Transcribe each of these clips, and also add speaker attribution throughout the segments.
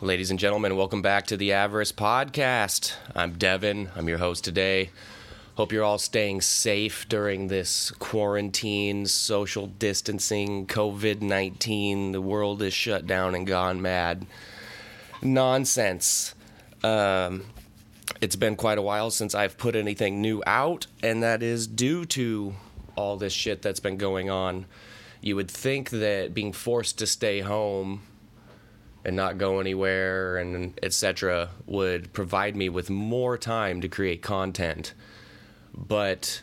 Speaker 1: Ladies and gentlemen, welcome back to the Avarice Podcast. I'm Devin. I'm your host today. Hope you're all staying safe during this quarantine, social distancing, COVID 19. The world is shut down and gone mad. Nonsense. Um, it's been quite a while since I've put anything new out, and that is due to all this shit that's been going on. You would think that being forced to stay home and not go anywhere and etc would provide me with more time to create content. But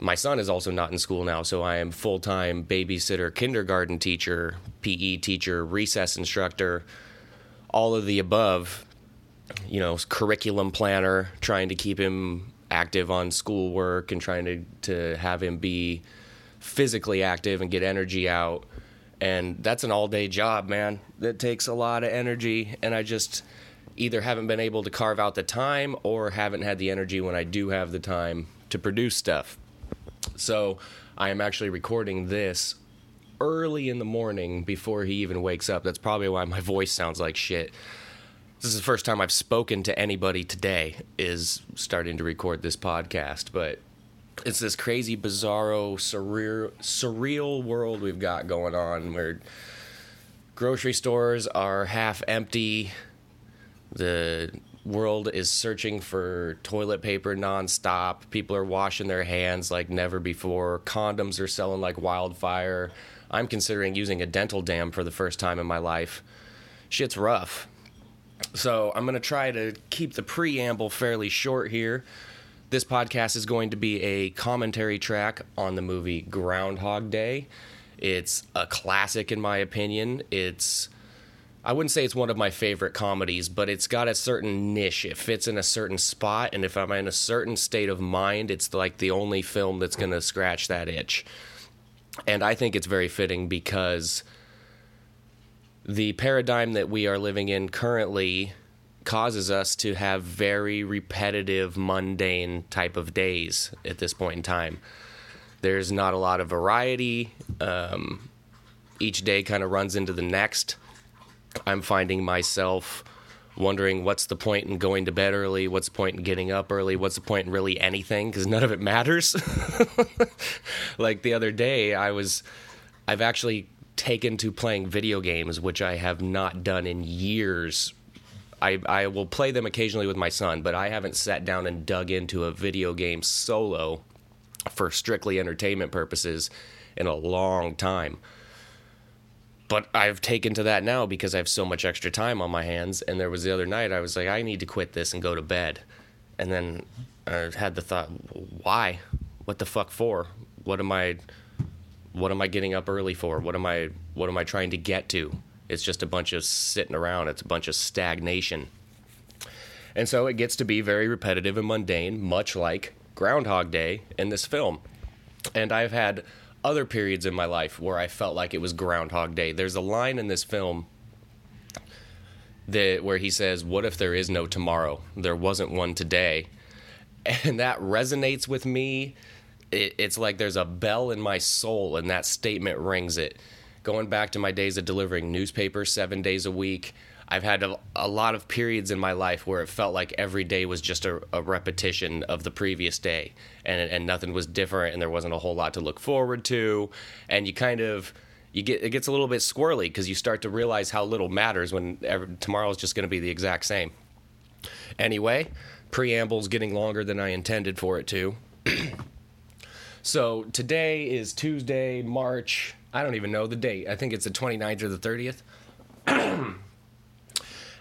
Speaker 1: my son is also not in school now so i am full-time babysitter kindergarten teacher pe teacher recess instructor all of the above. You know curriculum planner trying to keep him active on schoolwork and trying to, to have him be physically active and get energy out and that's an all day job, man. That takes a lot of energy, and I just either haven't been able to carve out the time or haven't had the energy when I do have the time to produce stuff. So I am actually recording this early in the morning before he even wakes up. That's probably why my voice sounds like shit. This is the first time I've spoken to anybody today is starting to record this podcast, but it's this crazy, bizarro, surreal, surreal world we've got going on where grocery stores are half empty. The world is searching for toilet paper nonstop. People are washing their hands like never before. Condoms are selling like wildfire. I'm considering using a dental dam for the first time in my life. Shit's rough. So I'm going to try to keep the preamble fairly short here. This podcast is going to be a commentary track on the movie Groundhog Day. It's a classic, in my opinion. It's, I wouldn't say it's one of my favorite comedies, but it's got a certain niche. It fits in a certain spot, and if I'm in a certain state of mind, it's like the only film that's going to scratch that itch. And I think it's very fitting because the paradigm that we are living in currently causes us to have very repetitive, mundane type of days at this point in time. There's not a lot of variety. Um, each day kind of runs into the next. I'm finding myself wondering what's the point in going to bed early? What's the point in getting up early? What's the point in really anything? Because none of it matters. like the other day, I was, I've actually taken to playing video games, which I have not done in years I, I will play them occasionally with my son, but I haven't sat down and dug into a video game solo for strictly entertainment purposes in a long time. But I've taken to that now because I have so much extra time on my hands. And there was the other night I was like, I need to quit this and go to bed. And then I had the thought, why? What the fuck for? What am I? What am I getting up early for? What am I? What am I trying to get to? It's just a bunch of sitting around, it's a bunch of stagnation. And so it gets to be very repetitive and mundane, much like Groundhog Day in this film. And I've had other periods in my life where I felt like it was Groundhog Day. There's a line in this film that where he says, "What if there is no tomorrow? There wasn't one today." And that resonates with me. It, it's like there's a bell in my soul, and that statement rings it going back to my days of delivering newspapers seven days a week, I've had a, a, lot of periods in my life where it felt like every day was just a, a repetition of the previous day, and and nothing was different, and there wasn't a whole lot to look forward to, and you kind of you get it gets a little bit squirrely because you start to realize how little matters when tomorrow is just going to be the exact same. Anyway, preamble's getting longer than I intended for it to. so today is Tuesday, March I don't even know the date. I think it's the 29th or the 30th.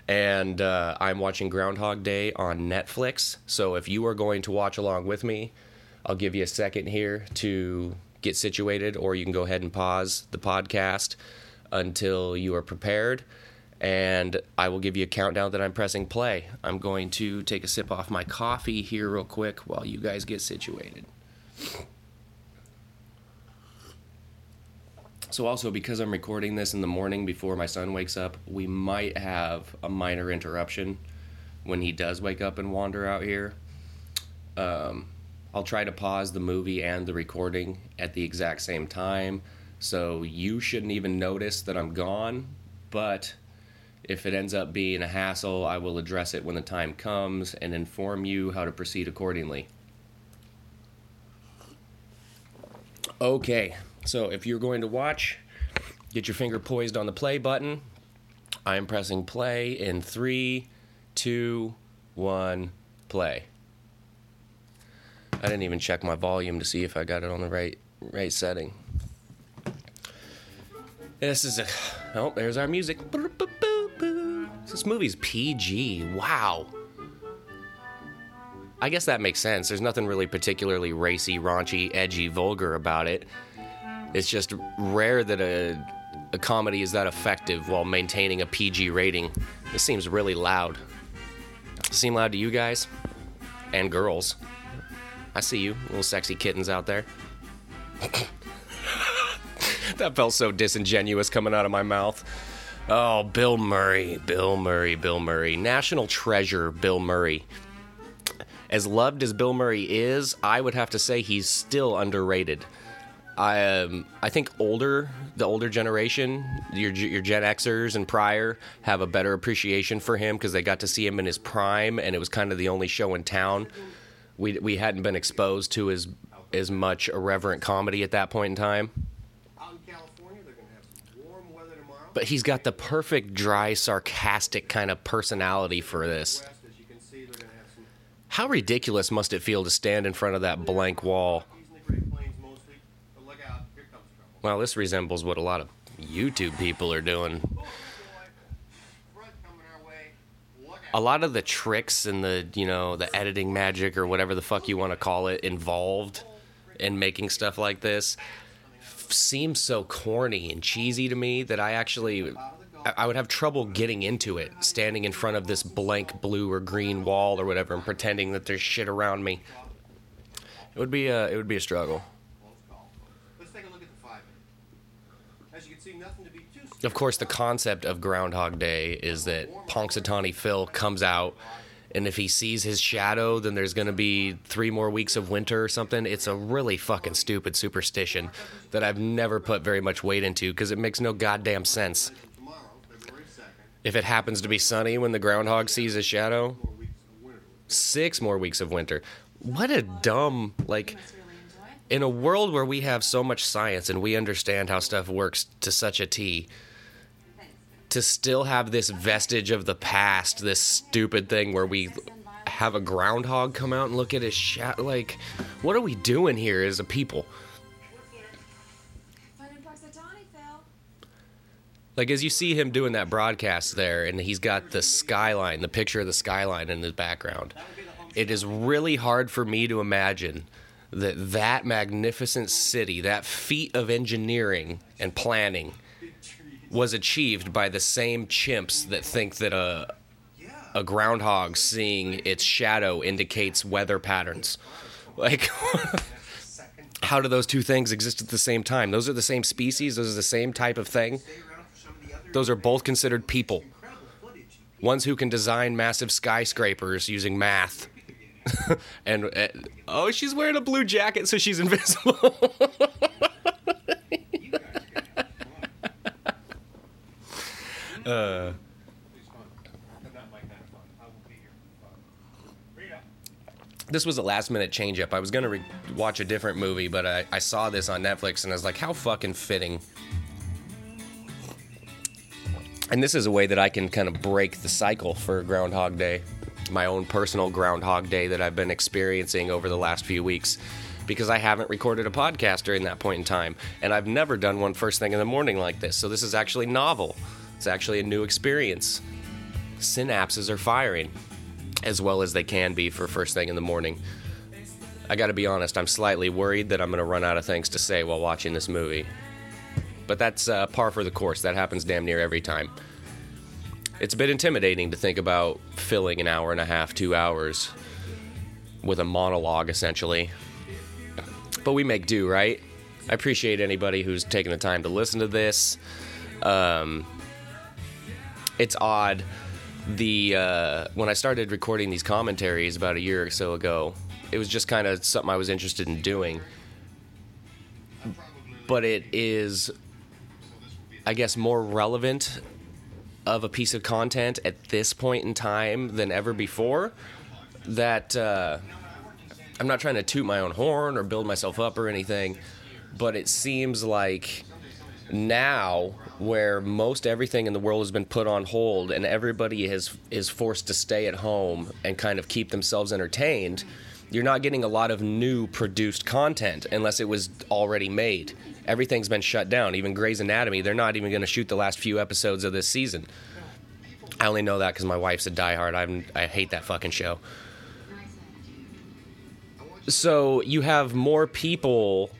Speaker 1: and uh, I'm watching Groundhog Day on Netflix. So if you are going to watch along with me, I'll give you a second here to get situated, or you can go ahead and pause the podcast until you are prepared. And I will give you a countdown that I'm pressing play. I'm going to take a sip off my coffee here, real quick, while you guys get situated. So also because I'm recording this in the morning before my son wakes up, we might have a minor interruption when he does wake up and wander out here. Um, I'll try to pause the movie and the recording at the exact same time, so you shouldn't even notice that I'm gone. But If it ends up being a hassle, I will address it when the time comes and inform you how to proceed accordingly. Okay, so if you're going to watch, get your finger poised on the play button. I am pressing play in three, two, one, play. I didn't even check my volume to see if I got it on the right right setting. This is a oh, there's our music. This movie's PG. Wow. I guess that makes sense. There's nothing really particularly racy, raunchy, edgy, vulgar about it. It's just rare that a, a comedy is that effective while maintaining a PG rating. This seems really loud. Seem loud to you guys? And girls. I see you, little sexy kittens out there. that felt so disingenuous coming out of my mouth. Oh, Bill Murray, Bill Murray, Bill Murray. National treasure, Bill Murray. As loved as Bill Murray is, I would have to say he's still underrated. I um, I think older the older generation, your your Gen Xers and prior, have a better appreciation for him because they got to see him in his prime, and it was kind of the only show in town. We we hadn't been exposed to as as much irreverent comedy at that point in time. But he's got the perfect dry, sarcastic kind of personality for this. How ridiculous must it feel to stand in front of that blank wall? Well, this resembles what a lot of YouTube people are doing. A lot of the tricks and the, you know, the editing magic or whatever the fuck you want to call it involved in making stuff like this seems so corny and cheesy to me that I actually I would have trouble getting into it, standing in front of this blank blue or green wall or whatever, and pretending that there's shit around me. It would be a it would be a struggle. Of course, the concept of Groundhog Day is that Punxsutawney Phil comes out, and if he sees his shadow, then there's going to be three more weeks of winter or something. It's a really fucking stupid superstition that I've never put very much weight into because it makes no goddamn sense. If it happens to be sunny when the groundhog sees his shadow, six more weeks of winter. What a dumb, like, in a world where we have so much science and we understand how stuff works to such a T, to still have this vestige of the past, this stupid thing where we have a groundhog come out and look at his shadow, like, what are we doing here as a people? like as you see him doing that broadcast there and he's got the skyline the picture of the skyline in the background it is really hard for me to imagine that that magnificent city that feat of engineering and planning was achieved by the same chimps that think that a a groundhog seeing its shadow indicates weather patterns like how do those two things exist at the same time those are the same species those are the same type of thing those are both considered people. Ones who can design massive skyscrapers using math. and uh, oh, she's wearing a blue jacket, so she's invisible. uh, this was a last minute change up. I was going to re- watch a different movie, but I, I saw this on Netflix and I was like, how fucking fitting and this is a way that I can kind of break the cycle for Groundhog Day, my own personal Groundhog Day that I've been experiencing over the last few weeks because I haven't recorded a podcast during that point in time. And I've never done one first thing in the morning like this. So this is actually novel. It's actually a new experience. Synapses are firing as well as they can be for first thing in the morning. I gotta be honest, I'm slightly worried that I'm gonna run out of things to say while watching this movie but that's uh, par for the course. That happens damn near every time. It's a bit intimidating to think about filling an hour and a half, two hours with a monologue, essentially. But we make do, right? I appreciate anybody who's taken the time to listen to this. Um, it's odd. The uh, when I started recording these commentaries about a year or so ago, it was just kind of something I was interested in doing. But it is I guess, more relevant of a piece of content at this point in time than ever before. That uh, I'm not trying to toot my own horn or build myself up or anything, but it seems like now where most everything in the world has been put on hold and everybody is is forced to stay at home and kind of keep themselves entertained you're not getting a lot of new produced content unless it was already made. Everything's been shut down. Even Grey's Anatomy they're not even going to shoot the last few episodes of this season. I only know that because my wife's a diehard. I'm, I hate that fucking show. So you have more people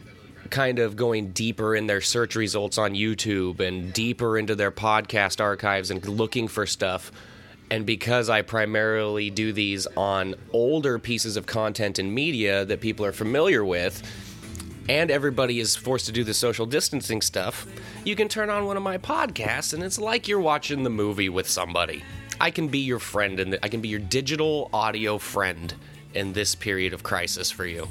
Speaker 1: kind of going deeper in their search results on YouTube and deeper into their podcast archives and looking for stuff. And because I primarily do these on older pieces of content and media that people are familiar with, and everybody is forced to do the social distancing stuff, you can turn on one of my podcasts and it's like you're watching the movie with somebody. I can be your friend and I can be your digital audio friend in this period of crisis for you.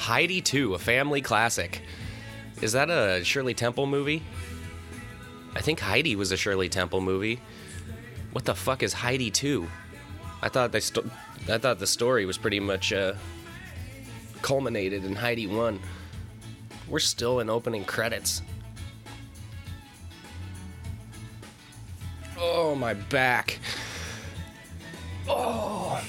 Speaker 1: Heidi 2, a family classic. Is that a Shirley Temple movie? I think Heidi was a Shirley Temple movie. What the fuck is Heidi 2? I thought they I thought the story was pretty much uh, culminated in Heidi 1. We're still in opening credits. Oh, my back. Oh.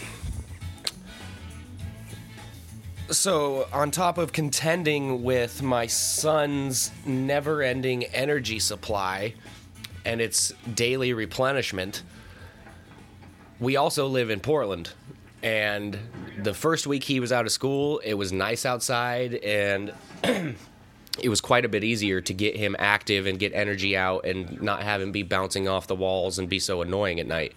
Speaker 1: So, on top of contending with my son's never ending energy supply and its daily replenishment, we also live in Portland. And the first week he was out of school, it was nice outside and it was quite a bit easier to get him active and get energy out and not have him be bouncing off the walls and be so annoying at night.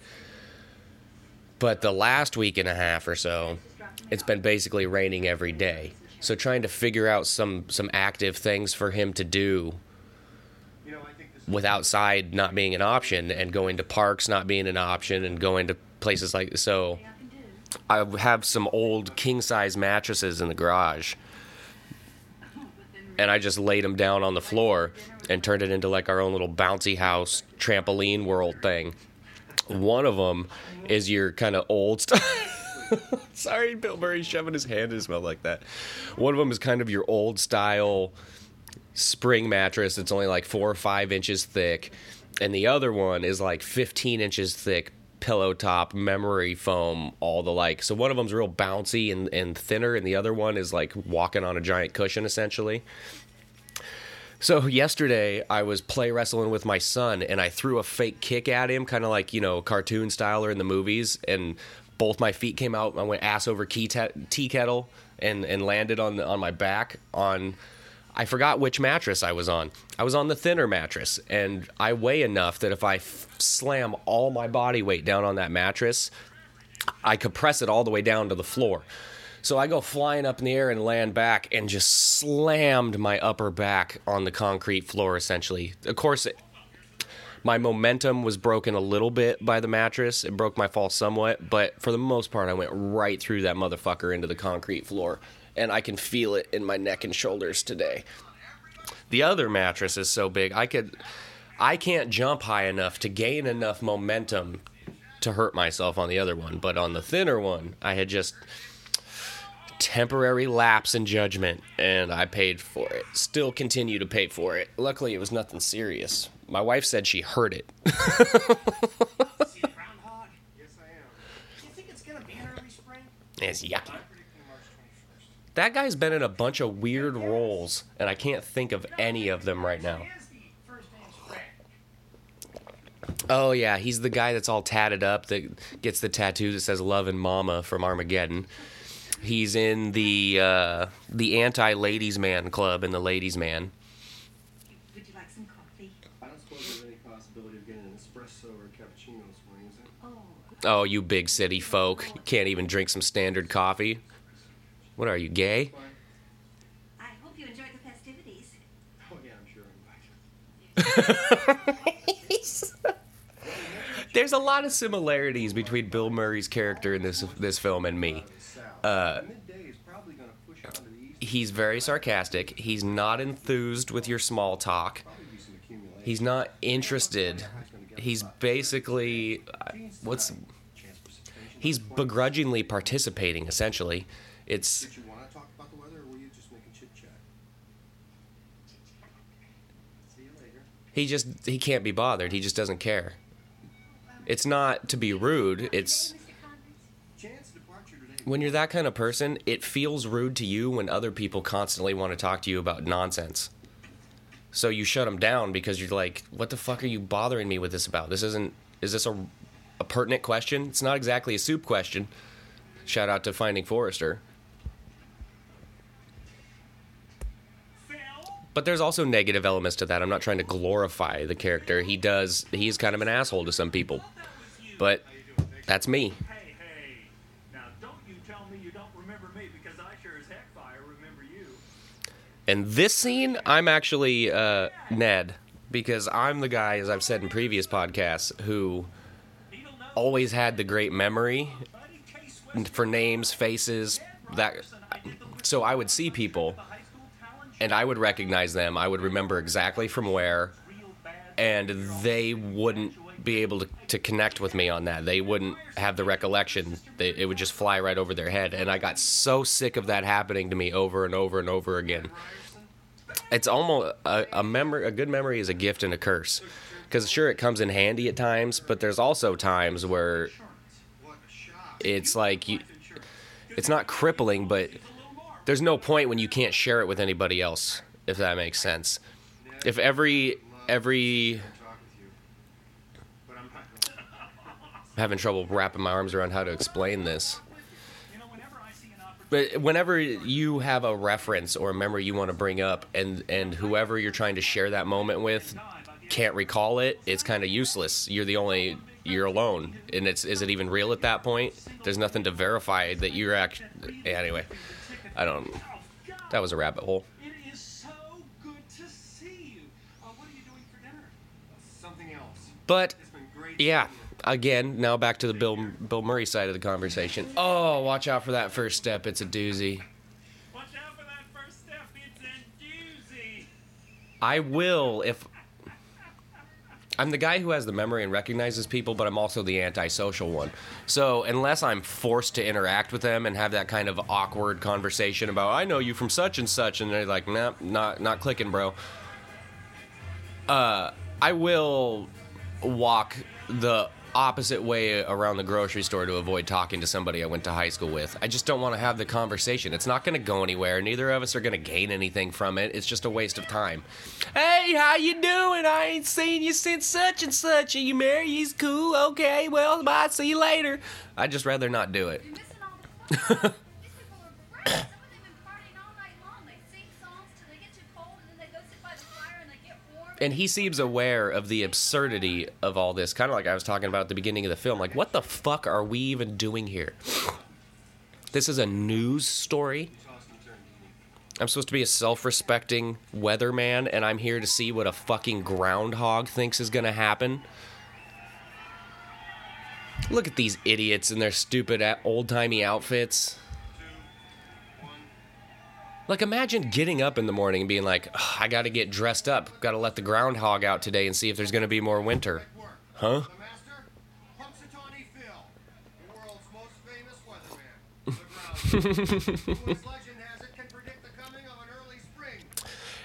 Speaker 1: But the last week and a half or so, it's been basically raining every day. So trying to figure out some some active things for him to do with outside not being an option and going to parks not being an option and going to places like so I have some old king size mattresses in the garage and I just laid them down on the floor and turned it into like our own little bouncy house trampoline world thing. One of them is your kind of old stuff. Sorry, Bill Murray shoving his hand in his mouth like that. One of them is kind of your old style spring mattress. It's only like four or five inches thick, and the other one is like 15 inches thick pillow top memory foam all the like so one of them's real bouncy and, and thinner and the other one is like walking on a giant cushion essentially so yesterday I was play wrestling with my son and I threw a fake kick at him, kind of like you know cartoon style or in the movies, and both my feet came out. I went ass over tea, tea kettle and and landed on on my back on. I forgot which mattress I was on. I was on the thinner mattress, and I weigh enough that if I f- slam all my body weight down on that mattress, I could press it all the way down to the floor. So I go flying up in the air and land back and just slammed my upper back on the concrete floor, essentially. Of course, my momentum was broken a little bit by the mattress. It broke my fall somewhat, but for the most part, I went right through that motherfucker into the concrete floor, and I can feel it in my neck and shoulders today. The other mattress is so big, I could, I can't jump high enough to gain enough momentum to hurt myself on the other one, but on the thinner one, I had just temporary lapse in judgment and I paid for it. Still continue to pay for it. Luckily, it was nothing serious. My wife said she heard it. It's yucky. That guy's been in a bunch of weird roles, and I can't think of any of them right now. Oh yeah, he's the guy that's all tatted up that gets the tattoo that says "Love and Mama" from Armageddon. He's in the uh, the anti ladies man club in the ladies man.
Speaker 2: Would you like some coffee?
Speaker 3: I don't suppose there's any possibility of getting an espresso or a cappuccino this morning, is there?
Speaker 2: Oh,
Speaker 1: you big city folk, you can't even drink some standard coffee. What are you, gay?
Speaker 2: I hope you enjoyed the festivities.
Speaker 3: Oh yeah, I'm sure I'm.
Speaker 1: There's a lot of similarities between Bill Murray's character in this this film and me.
Speaker 3: Uh, Midday is probably going to push out to the east.
Speaker 1: He's very sarcastic. He's not enthused with your small talk.
Speaker 3: Probably do some accumulation.
Speaker 1: He's not interested
Speaker 3: He's going to
Speaker 1: he's basically uh, what's
Speaker 3: Chance precipitation.
Speaker 1: He's begrudgingly participating essentially. It's
Speaker 3: Did you want to talk about the weather, or were you just making chit chat? See you later.
Speaker 1: he just he can't be bothered. He just doesn't care. It's not to be rude. It's
Speaker 2: Mr. Conrad?
Speaker 3: Chance departure today.
Speaker 1: when you're that kind of person, it feels rude to you when other people constantly want to talk to you about nonsense. So you shut them down because you're like, "What the fuck are you bothering me with this about? This isn't. Is this a, a pertinent question? It's not exactly a soup question." Shout out to Finding Forrester. But there's also negative elements to that. I'm not trying to glorify the character. He does. He's kind of an asshole to some people. But that's me. In this scene, I'm actually uh, Ned because I'm the guy, as I've said in previous podcasts, who always had the great memory for names, faces. That so I would see people and I would recognize them. I would remember exactly from where, and they wouldn't be able to, to connect with me on that. They wouldn't have the recollection. They, it would just fly right over their head. And I got so sick of that happening to me over and over and over again. It's almost a, a memory. A good memory is a gift and a curse, because sure it comes in handy at times, but there's also times where it's like you, it's not crippling, but there's no point when you can't share it with anybody else, if that makes sense. If every every
Speaker 3: I'm
Speaker 1: having trouble wrapping my arms around how to explain this. But whenever you have a reference or a memory you want to bring up, and and whoever you're trying to share that moment with can't recall it, it's kind of useless. You're the only you're alone, and it's is it even real at that point? There's nothing to verify that you're actually. Anyway, I don't. That was a rabbit hole.
Speaker 4: it is so good to see you. Uh, what are you doing for dinner?
Speaker 3: something else.
Speaker 1: But
Speaker 3: It's been great.
Speaker 1: yeah, again, now back to the Bill Bill Murray side of the conversation. Oh, watch out for that first step. It's a doozy.
Speaker 4: Watch out for that first step. It's a doozy.
Speaker 1: I will if I'm the guy who has the memory and recognizes people, but I'm also the antisocial one. So unless I'm forced to interact with them and have that kind of awkward conversation about I know you from such and such, and they're like, nah, not not clicking, bro. Uh, I will walk the opposite way around the grocery store to avoid talking to somebody I went to high school with. I just don't want to have the conversation. It's not going to go anywhere. Neither of us are going to gain anything from it. It's just a waste of time. Hey, how you doing? I ain't seen you since such and such. Are you married? He's cool. Okay, well, bye. See you later. I'd just rather not do it.
Speaker 2: and
Speaker 1: he seems aware of the absurdity of all this kind of like i was talking about at the beginning of the film like what the fuck are we even doing here? This is a news story. I'm supposed to be a self-respecting weatherman and i'm here to see what a fucking groundhog thinks is gonna happen. Look at these idiots in their stupid old-timey outfits.
Speaker 3: Two, one.
Speaker 1: Like, imagine getting up in the morning and being like, "Ugh, I gotta get dressed up. Gotta let the groundhog out today and see if there's gonna be more winter. Huh?
Speaker 3: The master, Punxsutawney Phil, the world's most famous weatherman. The ground. who, as legend has it, can predict the coming of an early spring.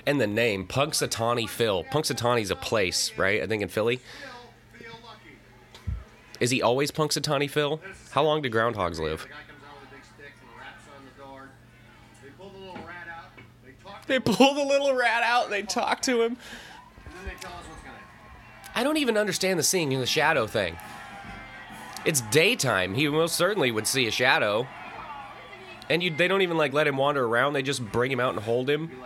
Speaker 1: And the name, Punxsutawney Phil. Punxsutawney's a place, right? I think in Philly.
Speaker 3: Phil, feel lucky.
Speaker 1: Is he always Punxsutawney Phil? How long do groundhogs live?
Speaker 3: They pull the little rat out, they talk to him.
Speaker 1: I don't even understand the seeing in the shadow thing. It's daytime. He most certainly would see a shadow. And you, they don't even like let him wander around. They just bring him out and hold him.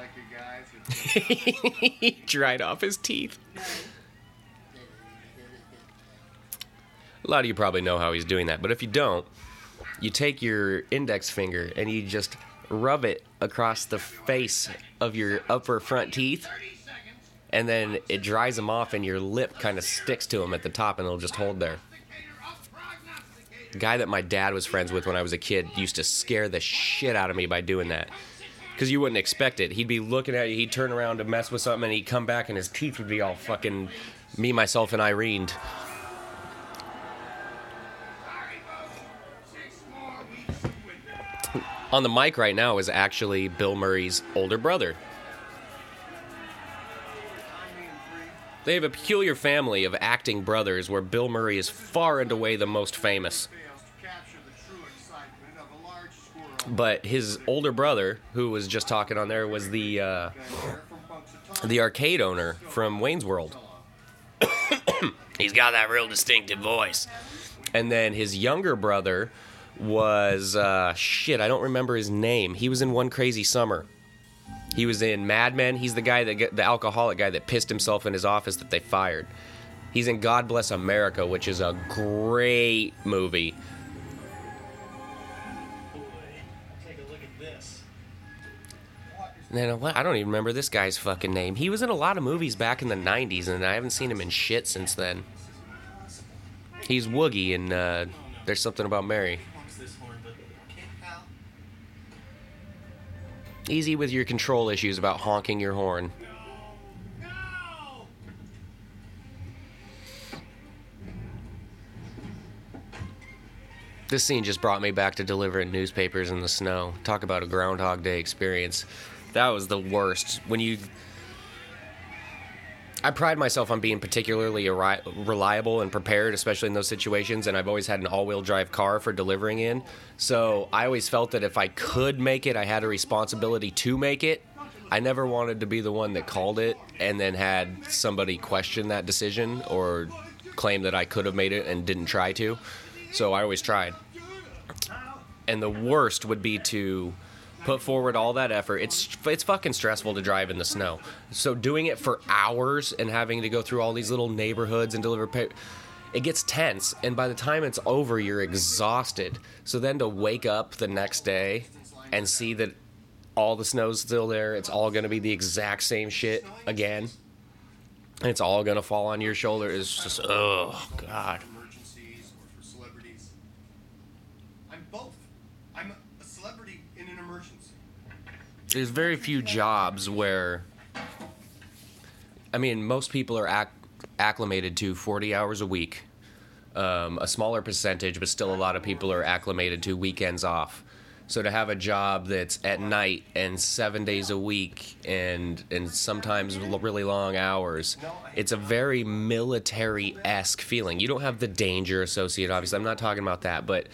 Speaker 1: He dried off his teeth. A lot of you probably know how he's doing that, but if you don't, you take your index finger and you just rub it across the face of your upper front teeth, and then it dries them off, and your lip kind of sticks to them at the top, and it'll just hold there. The guy that my dad was friends with when I was a kid used to scare the shit out of me by doing that. Because you wouldn't expect it. He'd be looking at you, he'd turn around to mess with something, and he'd come back, and his teeth would be all fucking Me, myself, and Irene. On the mic right now is actually Bill Murray's older brother. They have a peculiar family of acting brothers where Bill Murray is far and away the most famous. But his older brother, who was just talking on there, was the uh, the arcade owner from Wayne's World. He's got that real distinctive voice. And then his younger brother was uh, shit. I don't remember his name. He was in One Crazy Summer. He was in Mad Men. He's the guy that the alcoholic guy that pissed himself in his office that they fired. He's in God Bless America, which is a great movie. Then what? I don't even remember this guy's fucking name. He was in a lot of movies back in the '90s, and I haven't seen him in shit since then. He's Woogie and uh, There's Something About Mary.
Speaker 5: Honks this horn, but can't pal.
Speaker 1: Easy with your control issues about honking your horn. This scene just brought me back to delivering newspapers in the snow. Talk about a Groundhog Day experience. That was the worst. When you. I pride myself on being particularly reliable and prepared, especially in those situations, and I've always had an all wheel drive car for delivering in. So I always felt that if I could make it, I had a responsibility to make it. I never wanted to be the one that called it and then had somebody question that decision or claim that I could have made it and didn't try to. So I always tried. And the worst would be to put forward all that effort. It's it's fucking stressful to drive in the snow. So doing it for hours and having to go through all these little neighborhoods and deliver pa- it gets tense and by the time it's over you're exhausted. So then to wake up the next day and see that all the snow's still there, it's all going to be the exact same shit again. And it's all going to fall on your shoulder is just oh god.
Speaker 3: Emergencies or for celebrities. I'm both. I'm a celebrity in an emergency.
Speaker 1: There's very few jobs where I mean most people are acc- acclimated to 40 hours a week. Um, a smaller percentage, but still a lot of people are acclimated to weekends off. So to have a job that's at night and seven days a week and and sometimes really long hours, it's a very military esque feeling. You don't have the danger associated. Obviously, I'm not talking about that, but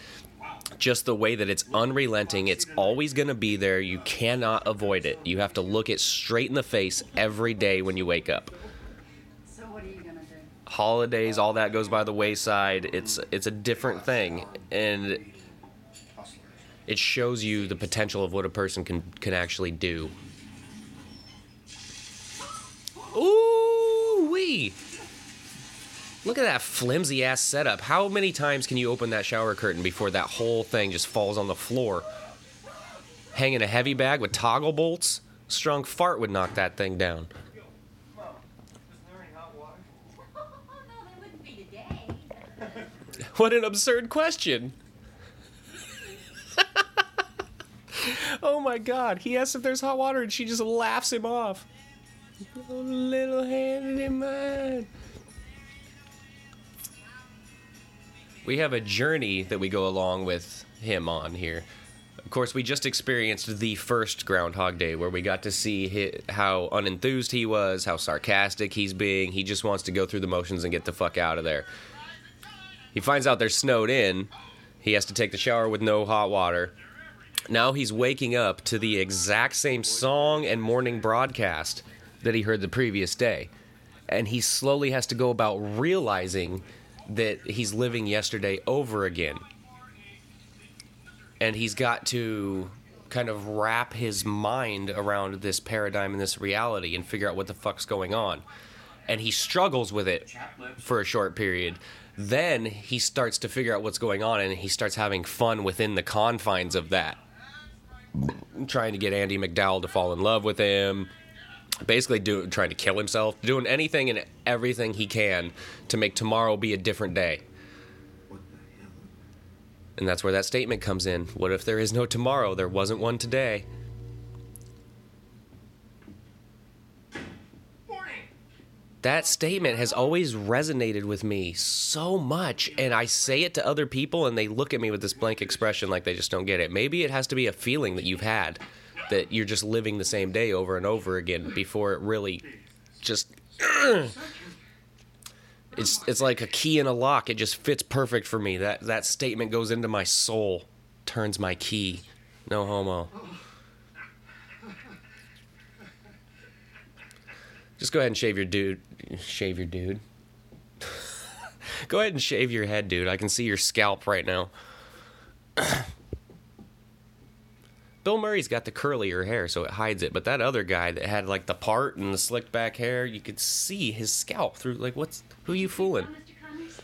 Speaker 1: just the way that it's unrelenting. It's always going to be there. You cannot avoid it. You have to look it straight in the face every day when you wake up.
Speaker 2: So what are you gonna do?
Speaker 1: Holidays, all that goes by the wayside. It's it's a different thing, and it shows you the potential of what a person can can actually do. Ooh wee! Look at that flimsy ass setup. How many times can you open that shower curtain before that whole thing just falls on the floor? Hanging a heavy bag with toggle bolts? Strong fart would knock that thing down. What an absurd question. oh my god. He asks if there's hot water and she just laughs him off. Oh, little hand in mine. We have a journey that we go along with him on here. Of course, we just experienced the first Groundhog Day where we got to see how unenthused he was, how sarcastic he's being. He just wants to go through the motions and get the fuck out of there. He finds out they're snowed in. He has to take the shower with no hot water. Now he's waking up to the exact same song and morning broadcast that he heard the previous day. And he slowly has to go about realizing that he's living yesterday over again. And he's got to kind of wrap his mind around this paradigm and this reality and figure out what the fuck's going on. And he struggles with it for a short period. Then he starts to figure out what's going on and he starts having fun within the confines of that. Trying to get Andie MacDowell to fall in love with him. Basically, do, trying to kill himself. Doing anything and everything he can to make tomorrow be a different day. And that's where that statement comes in. What if there is no tomorrow? There wasn't one today.
Speaker 5: Morning!
Speaker 1: that statement has always resonated with me so much and i say it to other people and they look at me with this blank expression like they just don't get it maybe it has to be a feeling that you've had that you're just living the same day over and over again before it really just it's it's like a key in a lock. It just fits perfect for me. That that statement goes into my soul turns my key. No homo. Just go ahead and shave your dude shave your dude. Go ahead and shave your head dude. I can see your scalp right now Bill Murray's got the curlier hair, so it hides it. But that other guy that had like the part and the slicked back hair, you could see his scalp through. Like, what's who are you fooling?
Speaker 2: Mr. Connors?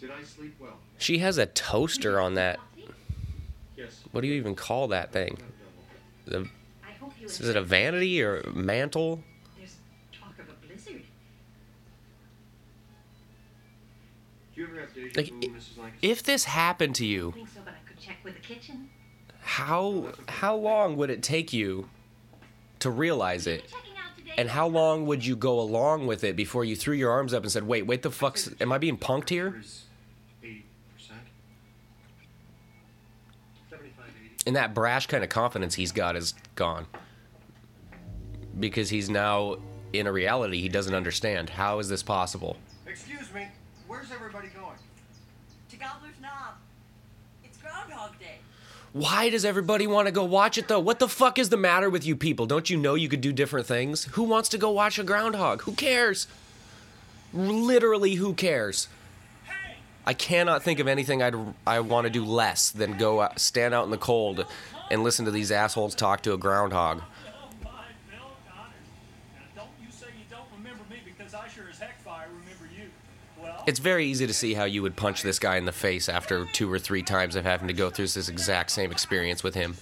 Speaker 3: Did I sleep well?
Speaker 1: She has a toaster on that.
Speaker 3: Yes.
Speaker 1: What do you even call that thing? The,
Speaker 2: I hope
Speaker 1: is it a vanity or a mantle?
Speaker 2: There's talk of a blizzard.
Speaker 3: Do you ever have deja
Speaker 1: Like,
Speaker 3: vu, Mrs. Lancaster?
Speaker 1: If this happened to
Speaker 2: I
Speaker 1: you,
Speaker 2: think so, but I could check with the kitchen.
Speaker 1: How how long would it take you to realize it?
Speaker 2: Checking out today.
Speaker 1: And how long would you go along with it before you threw your arms up and said, "Wait, wait the fuck's am I being punked here?"
Speaker 3: Eighty percent.
Speaker 5: Seventy-five, eighty.
Speaker 1: And that brash kind of confidence he's got is gone. Because he's now in a reality he doesn't understand. How is this possible?
Speaker 3: Excuse me. Where's everybody going?
Speaker 6: To Gobbler's Knob.
Speaker 1: Why does everybody want to go watch it though? What the fuck is the matter with you people? Don't you know you could do different things? Who wants to go watch a groundhog? Who cares? Literally, who cares? I cannot think of anything I'd I want to do less than go out, stand out in the cold and listen to these assholes talk to a groundhog.
Speaker 4: Oh my, Bill Connors. Now don't you say you don't remember me because I sure as heck fire remember you. Well,
Speaker 1: It's very easy to see how you would punch this guy in the face after two or three times of having to go through this exact same experience with him.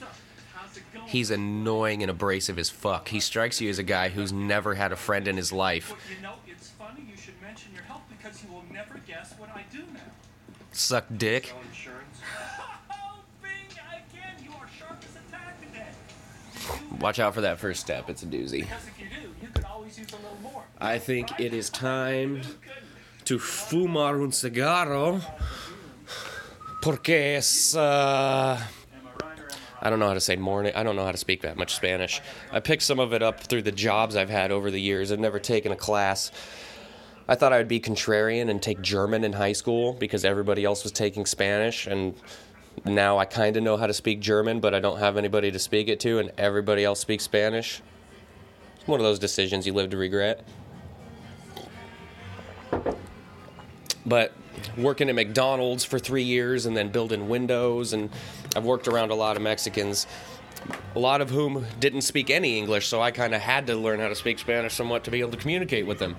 Speaker 4: how's it going?
Speaker 1: He's annoying and abrasive as fuck. He strikes you as a guy who's never had a friend in his life.
Speaker 4: But you know, it's funny you should mention your health because you will never guess what I do now.
Speaker 1: Suck dick.
Speaker 3: Sell insurance?
Speaker 4: Oh, Bing, again, you are sharp as a tack today.
Speaker 1: Watch out for that first step. It's a doozy.
Speaker 4: Because if you do, you could always use a little more.
Speaker 1: I think it is time to fumar un cigarro. Porque es. Uh,
Speaker 4: I
Speaker 1: don't know how to say morning. I don't know how to speak that much Spanish. I picked some of it up through the jobs I've had over the years. I've never taken a class. I thought I would be contrarian and take German in high school because everybody else was taking Spanish, and now I kind of know how to speak German, but I don't have anybody to speak it to, and everybody else speaks Spanish. It's one of those decisions you live to regret. But working at McDonald's for three years and then building windows, and I've worked around a lot of Mexicans, a lot of whom didn't speak any English, so I kind of had to learn how to speak Spanish somewhat to be able to communicate with them.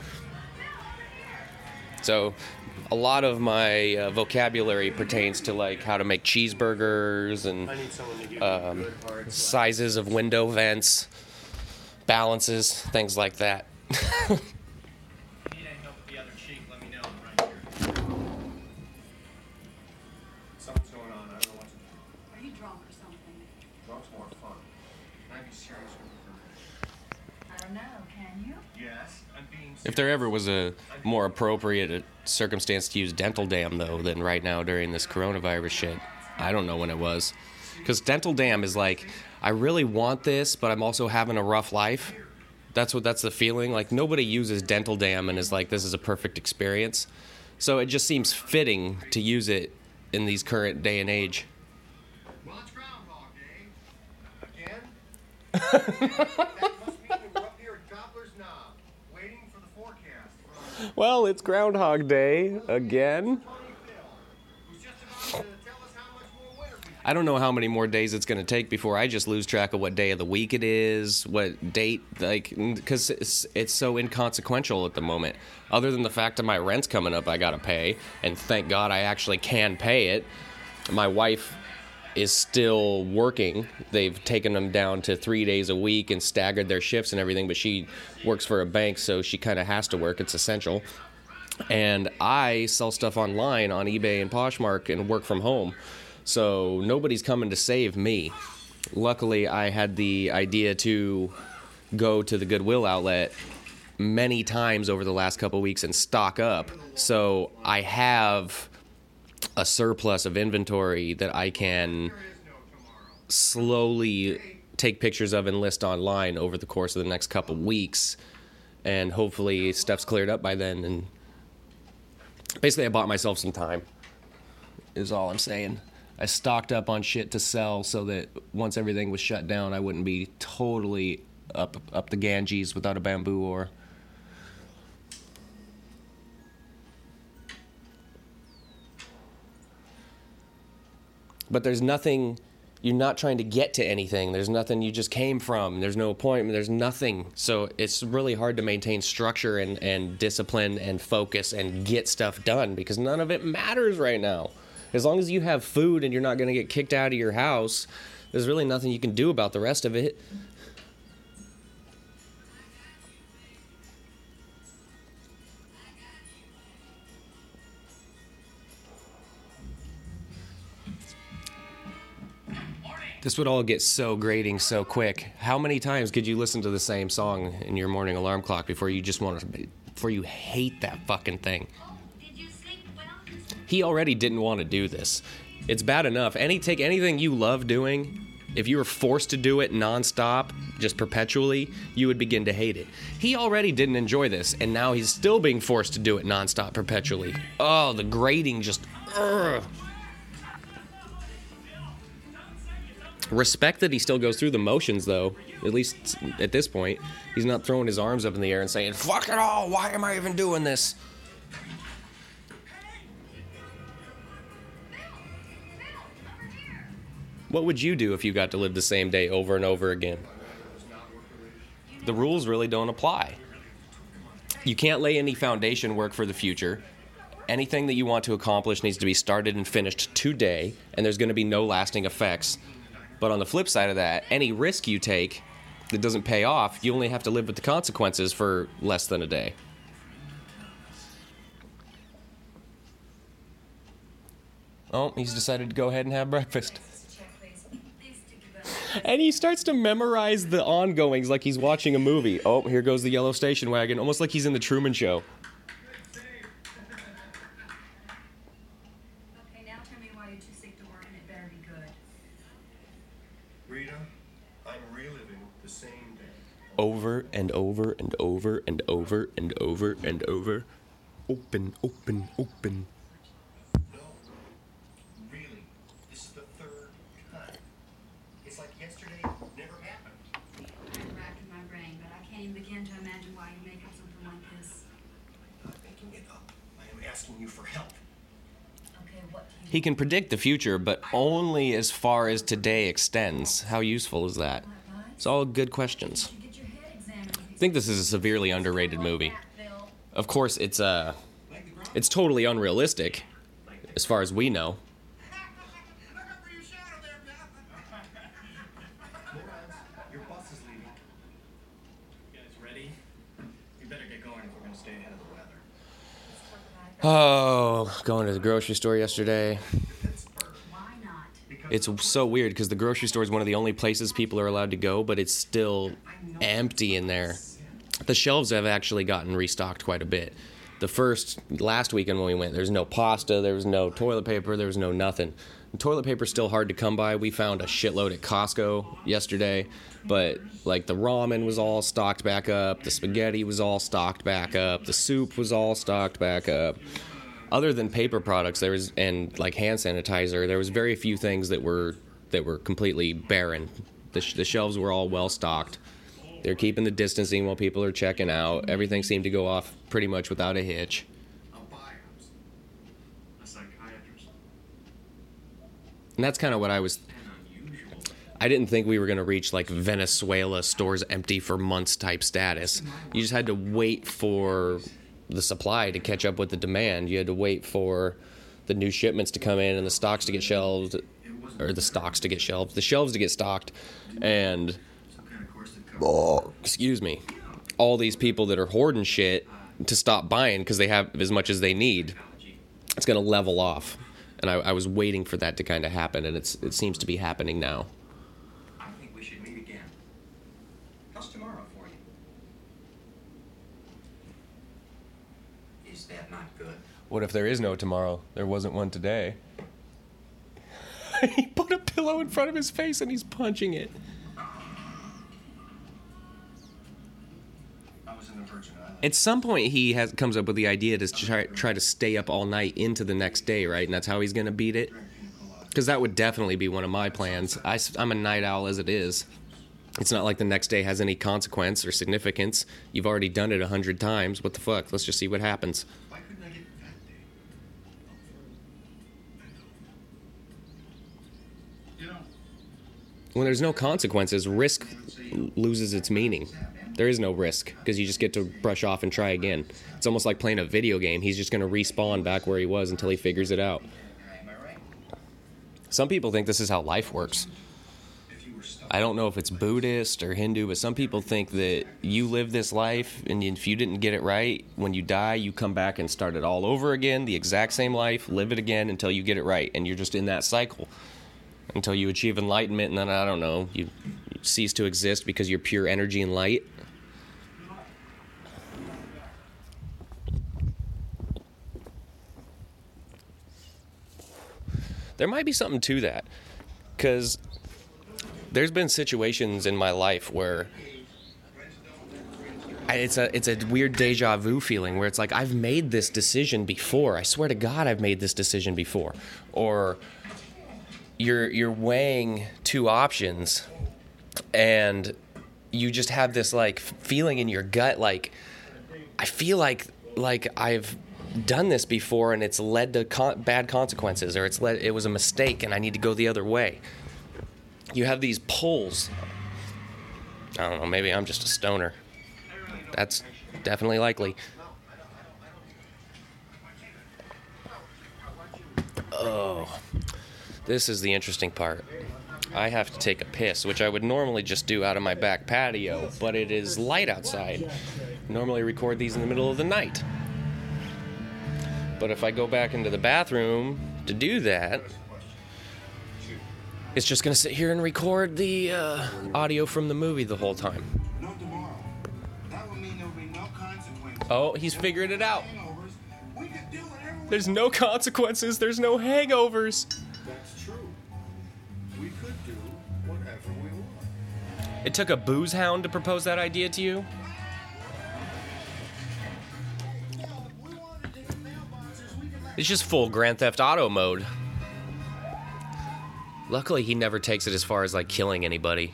Speaker 1: So, a lot of my uh, vocabulary pertains to like how to make cheeseburgers and
Speaker 3: I need someone to give
Speaker 1: Um,
Speaker 3: me good hard slack.
Speaker 1: sizes of window vents, balances, things like that.
Speaker 5: If
Speaker 1: there ever was a more appropriate uh, circumstance to use dental dam, though, than right now during this coronavirus shit, I don't know when it was. Because dental dam is like, I really want this, but I'm also having a rough life. That's what that's the feeling. Like nobody uses dental dam and is like, this is a perfect experience. So it just seems fitting to use it in these current day and age.
Speaker 3: Well, it's Groundhog Day. Again? that must mean we're up here at Gobbler's Knob, waiting for the forecast from
Speaker 1: Well, it's Groundhog Day again. I don't know how many more days it's going to take before I just lose track of what day of the week it is, what date, like, because it's, it's so inconsequential at the moment. Other than the fact that my rent's coming up, I got to pay, and thank God I actually can pay it. My wife is still working. They've taken them down to three days a week and staggered their shifts and everything, but she works for a bank, so she kind of has to work. It's essential and I sell stuff online on eBay and Poshmark and work from home. So nobody's coming to save me. Luckily, I had the idea to go to the Goodwill outlet many times over the last couple weeks and stock up. So I have a surplus of inventory that I can slowly take pictures of and list online over the course of the next couple weeks. And hopefully stuff's cleared up by then. And basically, I bought myself some time, is all I'm saying. I stocked up on shit to sell so that once everything was shut down, I wouldn't be totally up up the Ganges without a bamboo oar. But there's nothing you're not trying to get to anything. There's nothing you just came from. There's no appointment. There's nothing. So it's really hard to maintain structure and, and discipline and focus and get stuff done because none of it matters right now. As long as you have food and you're not going to get kicked out of your house, there's really nothing you can do about the rest of it. This would all get so grating so quick. How many times could you listen to the same song in your morning alarm clock before you just want to, before you hate that fucking thing? He already didn't want to do this. It's bad enough. Any take anything you love doing, if you were forced to do it nonstop, just perpetually, you would begin to hate it. He already didn't enjoy this, and now he's still being forced to do it nonstop perpetually. Oh, the grating just. Ugh. Respect that he still goes through the motions, though. At least at this point, he's not throwing his arms up in the air and saying, "Fuck it all! Why am I even doing this?" What would you do if you got to live the same day over and over again? The rules really don't apply. You can't lay any foundation work for the future. Anything that you want to accomplish needs to be started and finished today, and there's going to be no lasting effects. But on the flip side of that, any risk you take that doesn't pay off, you only have to live with the consequences for less than a day. Oh, he's decided to go ahead and have breakfast. And he starts to memorize the ongoings like he's watching a movie. Oh, here goes the yellow station wagon, almost like he's in the Truman Show.
Speaker 6: Okay, now tell me why you're too sick to work and it better be good.
Speaker 3: Rita, I'm reliving the same day.
Speaker 1: Over and over and over and over and over and over. Open, open, open.
Speaker 3: No, really, this is the third time. It's like yesterday never happened.
Speaker 2: I'm my brain, but I can't even begin to imagine why you make up something like this.
Speaker 3: I'm not making it up. I am asking you for help.
Speaker 6: Okay, what do you
Speaker 1: He can predict the future, but only as far as today extends. How useful is that? It's all good questions.
Speaker 6: You get your head examined.
Speaker 1: I think this is a severely underrated movie. Of course, it's uh, it's totally unrealistic, as far as we know.
Speaker 3: Look up for your shadow there, Beth. Morons, your bus is leaving.
Speaker 5: You guys ready? We better get going if we're gonna stay ahead of the weather.
Speaker 1: Oh, going to the grocery store yesterday. It's so weird because the grocery store is one of the only places people are allowed to go, but it's still empty in there. The shelves have actually gotten restocked quite a bit. The first last weekend when we went, there's no pasta, there was no toilet paper, there was no nothing. And toilet paper's still hard to come by. We found a shitload at Costco yesterday, but like the ramen was all stocked back up, the spaghetti was all stocked back up, the soup was all stocked back up other than paper products there was and like hand sanitizer there was very few things that were that were completely barren the, sh- the shelves were all well stocked they're keeping the distancing while people are checking out. Everything seemed to go off pretty much without a hitch.
Speaker 3: A biopsy.
Speaker 5: A psychiatrist.
Speaker 1: and that's kind of what i was i didn't think we were going to reach like venezuela stores empty for months type status. You just had to wait for the supply to catch up with the demand. You had to wait for the new shipments to come in and the stocks to get shelved or the stocks to get shelved the shelves to get stocked and excuse me, all these people that are hoarding shit to stop buying because they have as much as they need. It's going to level off. And I, I, was waiting for that to kind of happen, and it's it seems to be happening now.
Speaker 5: I think we should meet again. Tomorrow for you? Is that not good?
Speaker 1: What if there is no tomorrow? There wasn't one today. he put a pillow in front of his face and he's punching it.
Speaker 3: Was in the Virgin Islands.
Speaker 1: At some point, he has comes up with the idea to try try to stay up all night into the next day, right? And that's how he's gonna beat it. Because that would definitely be one of my plans. I, am a night owl as it is. It's not like the next day has any consequence or significance. You've already done it a hundred times. What the fuck? Let's just see what happens.
Speaker 3: Why couldn't I get that day? You know,
Speaker 1: When there's no consequences, risk loses its meaning. There is no risk because you just get to brush off and try again. It's almost like playing a video game. He's just going to respawn back where he was until he figures it out. Some people think this is how life works. I don't know if it's Buddhist or Hindu, but some people think that you live this life and if you didn't get it right, when you die, you come back and start it all over again, the exact same life, live it again until you get it right. And you're just in that cycle until you achieve enlightenment. And then, I don't know, you cease to exist because you're pure energy and light. There might be something to that. Because there's been situations in my life where it's a it's a weird deja vu feeling where it's like I've made this decision before. I swear to God, I've made this decision before. Or you're you're weighing two options, and you just have this like feeling in your gut, like I feel like like I've done this before, and it's led to bad consequences, or it's led it was a mistake, and I need to go the other way you have these pulls. I don't know, maybe I'm just a stoner. That's definitely likely. Oh, this is the interesting part. I have to take a piss, which I would normally just do out of my back patio, but it is light outside. Normally record these in the middle of the night. But if I go back into the bathroom to do that, it's just gonna sit here and record the uh, audio from the movie the whole time.
Speaker 3: No tomorrow. That would mean there would be no consequences.
Speaker 1: Oh, he's figured it out.
Speaker 3: Hangovers. We could do whatever we
Speaker 1: There's no consequences. There's no hangovers.
Speaker 3: That's true. We could do whatever we want.
Speaker 1: It took a booze hound to propose that idea to you. It's just full Grand Theft Auto mode. Luckily, he never takes it as far as like killing anybody.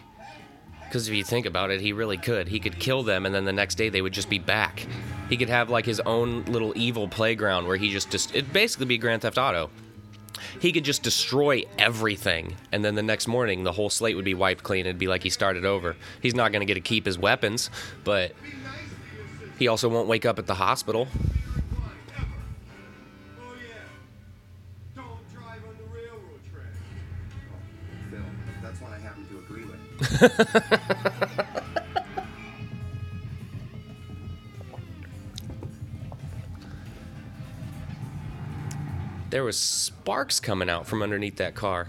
Speaker 1: Because if you think about it, he really could. He could kill them, and then the next day they would just be back. He could have like his own little evil playground where he just just it'd basically be Grand Theft Auto. He could just destroy everything, and then the next morning the whole slate would be wiped clean. It'd be like he started over. He's not going to get to keep his weapons, but he also won't wake up at the hospital. There was sparks coming out from underneath that car.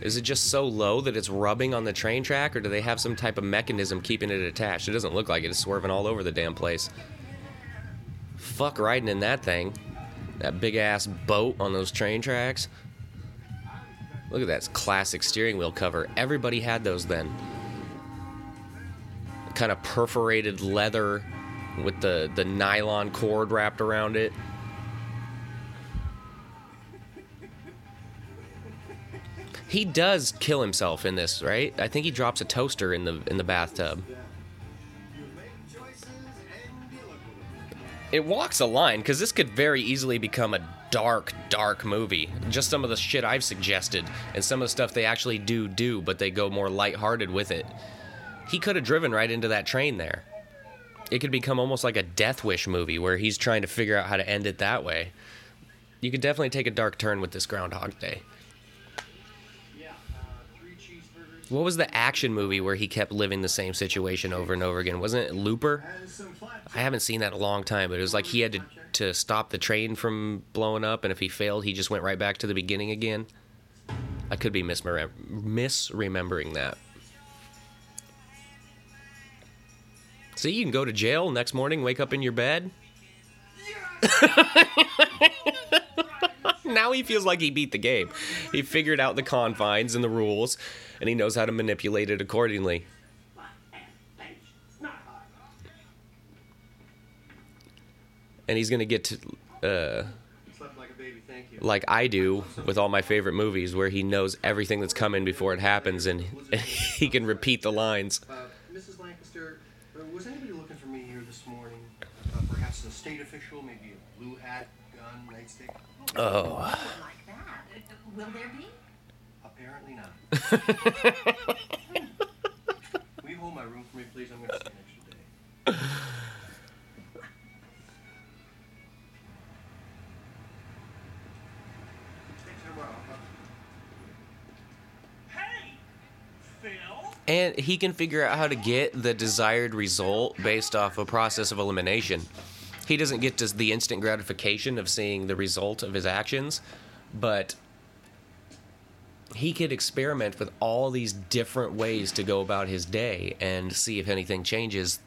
Speaker 1: Is it just so low that it's rubbing on the train track, or do they have some type of mechanism keeping it attached? It doesn't look like it. It's swerving all over the damn place. Fuck riding in that thing. That big ass boat on those train tracks. Look at that classic steering wheel cover. Everybody had those then. Kind of perforated leather with the, the nylon cord wrapped around it. He does kill himself in this, right? I think he drops a toaster in the in the bathtub. It walks a line because this could very easily become a dark, dark movie. Just some of the shit I've suggested and some of the stuff they actually do do, but they go more lighthearted with it. He could have driven right into that train there. It could become almost like a Death Wish movie where he's trying to figure out how to end it that way. You could definitely take a dark turn with this Groundhog Day. What was the action movie where he kept living the same situation over and over again? Wasn't it Looper? I haven't seen that in a long time, but it was like he had to, to stop the train from blowing up, and if he failed, he just went right back to the beginning again. I could be misremem- misremembering that. See, you can go to jail next morning, wake up in your bed. now he feels like he beat the game. He figured out the confines and the rules, and he knows how to manipulate it accordingly. And he's gonna get to, uh,
Speaker 3: like a baby, thank you.
Speaker 1: like I do with all my favorite movies, where he knows everything that's coming before it happens, and, and he can repeat the lines.
Speaker 3: Uh, Mrs. Lancaster, uh, was anybody looking for me here this morning? Uh, perhaps a state official, maybe a blue hat, gun, nightstick?
Speaker 1: Oh,
Speaker 6: Like that. Will there be?
Speaker 3: Will you hold my room for me, please? I'm going to stay an extra day.
Speaker 1: And he can figure out how to get the desired result based off a process of elimination. He doesn't get the instant gratification of seeing the result of his actions, but he could experiment with all these different ways to go about his day and see if anything changes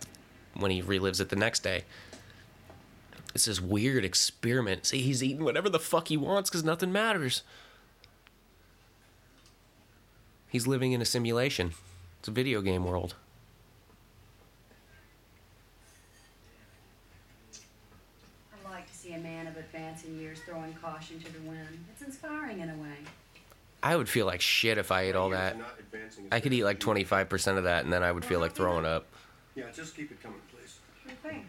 Speaker 1: when he relives it the next day. It's this weird experiment. See, he's eating whatever the fuck he wants because nothing matters. He's living in a simulation. It's a video game world.
Speaker 7: I like to see a man of advancing years throwing caution to the wind. It's inspiring in a way.
Speaker 1: I would feel like shit if I ate all that.
Speaker 3: are not advancing as
Speaker 1: I could eat like 25% of that and then I would feel like throwing up.
Speaker 3: Yeah, just keep it coming, please.
Speaker 7: Okay.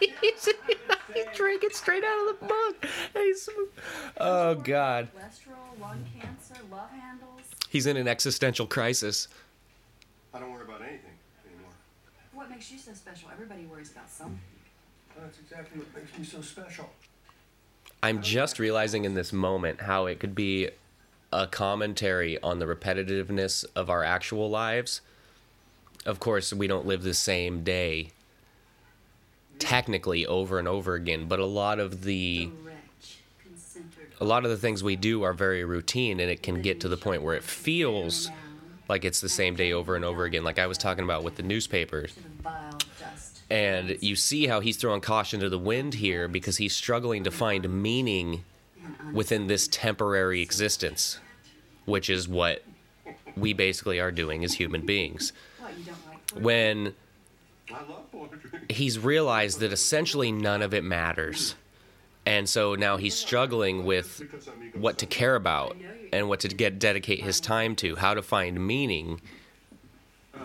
Speaker 1: He's drinking straight out of the mug. He's- oh, God.
Speaker 7: Cholesterol, lung cancer, love handles.
Speaker 1: He's in an existential crisis.
Speaker 3: I don't worry about anything anymore.
Speaker 7: What makes you so special? Everybody worries about something.
Speaker 3: That's exactly what makes me so special.
Speaker 1: I'm just realizing in this moment how it could be a commentary on the repetitiveness of our actual lives. Of course, we don't live the same day technically over and over again, but a lot of the a lot of the things we do are very routine and it can get to the point where it feels like it's the same day over and over again like I was talking about with the newspapers.
Speaker 7: To the vile dust.
Speaker 1: And you see how he's throwing caution to the wind here because he's struggling to find meaning within this temporary existence, which is what we basically are doing as human beings. When he's realized that essentially none of it matters. And so now he's struggling with what to care about and what to get dedicate his time to, how to find meaning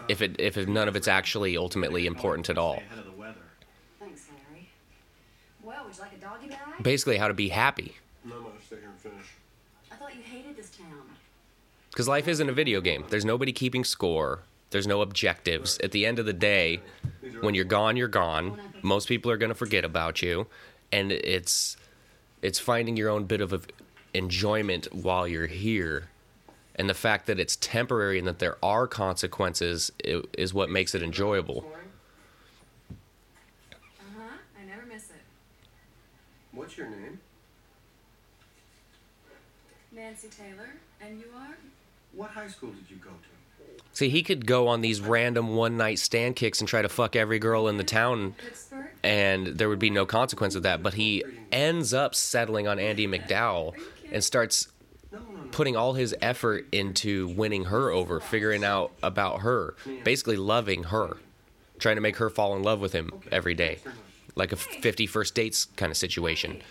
Speaker 1: if it if none of it's actually ultimately important at all.
Speaker 5: Stay ahead of the weather.
Speaker 7: Thanks, Larry. Well, would you like a doggy bag?
Speaker 1: Basically how to be happy.
Speaker 3: No, I'm gonna stay here and finish.
Speaker 7: I thought you hated this town.
Speaker 1: Because life isn't a video game. There's nobody keeping score. There's no objectives. At the end of the day, when you're gone, you're gone. Most people are going to forget about you, and it's it's finding your own bit of enjoyment while you're here. And the fact that it's temporary and that there are consequences is what makes it enjoyable.
Speaker 7: Uh huh. I never miss it.
Speaker 3: What's your name?
Speaker 7: Nancy Taylor. And you are?
Speaker 3: What high school did you go to?
Speaker 1: See, he could go on these random one night stand kicks and try to fuck every girl in the town
Speaker 7: Pittsburgh?
Speaker 1: and there would be no consequence of that. But he ends up settling on Andie MacDowell and starts. Putting all his effort into winning her over, figuring out about her, basically loving her, trying to make her fall in love with him every day, like a 50 first dates kind of situation.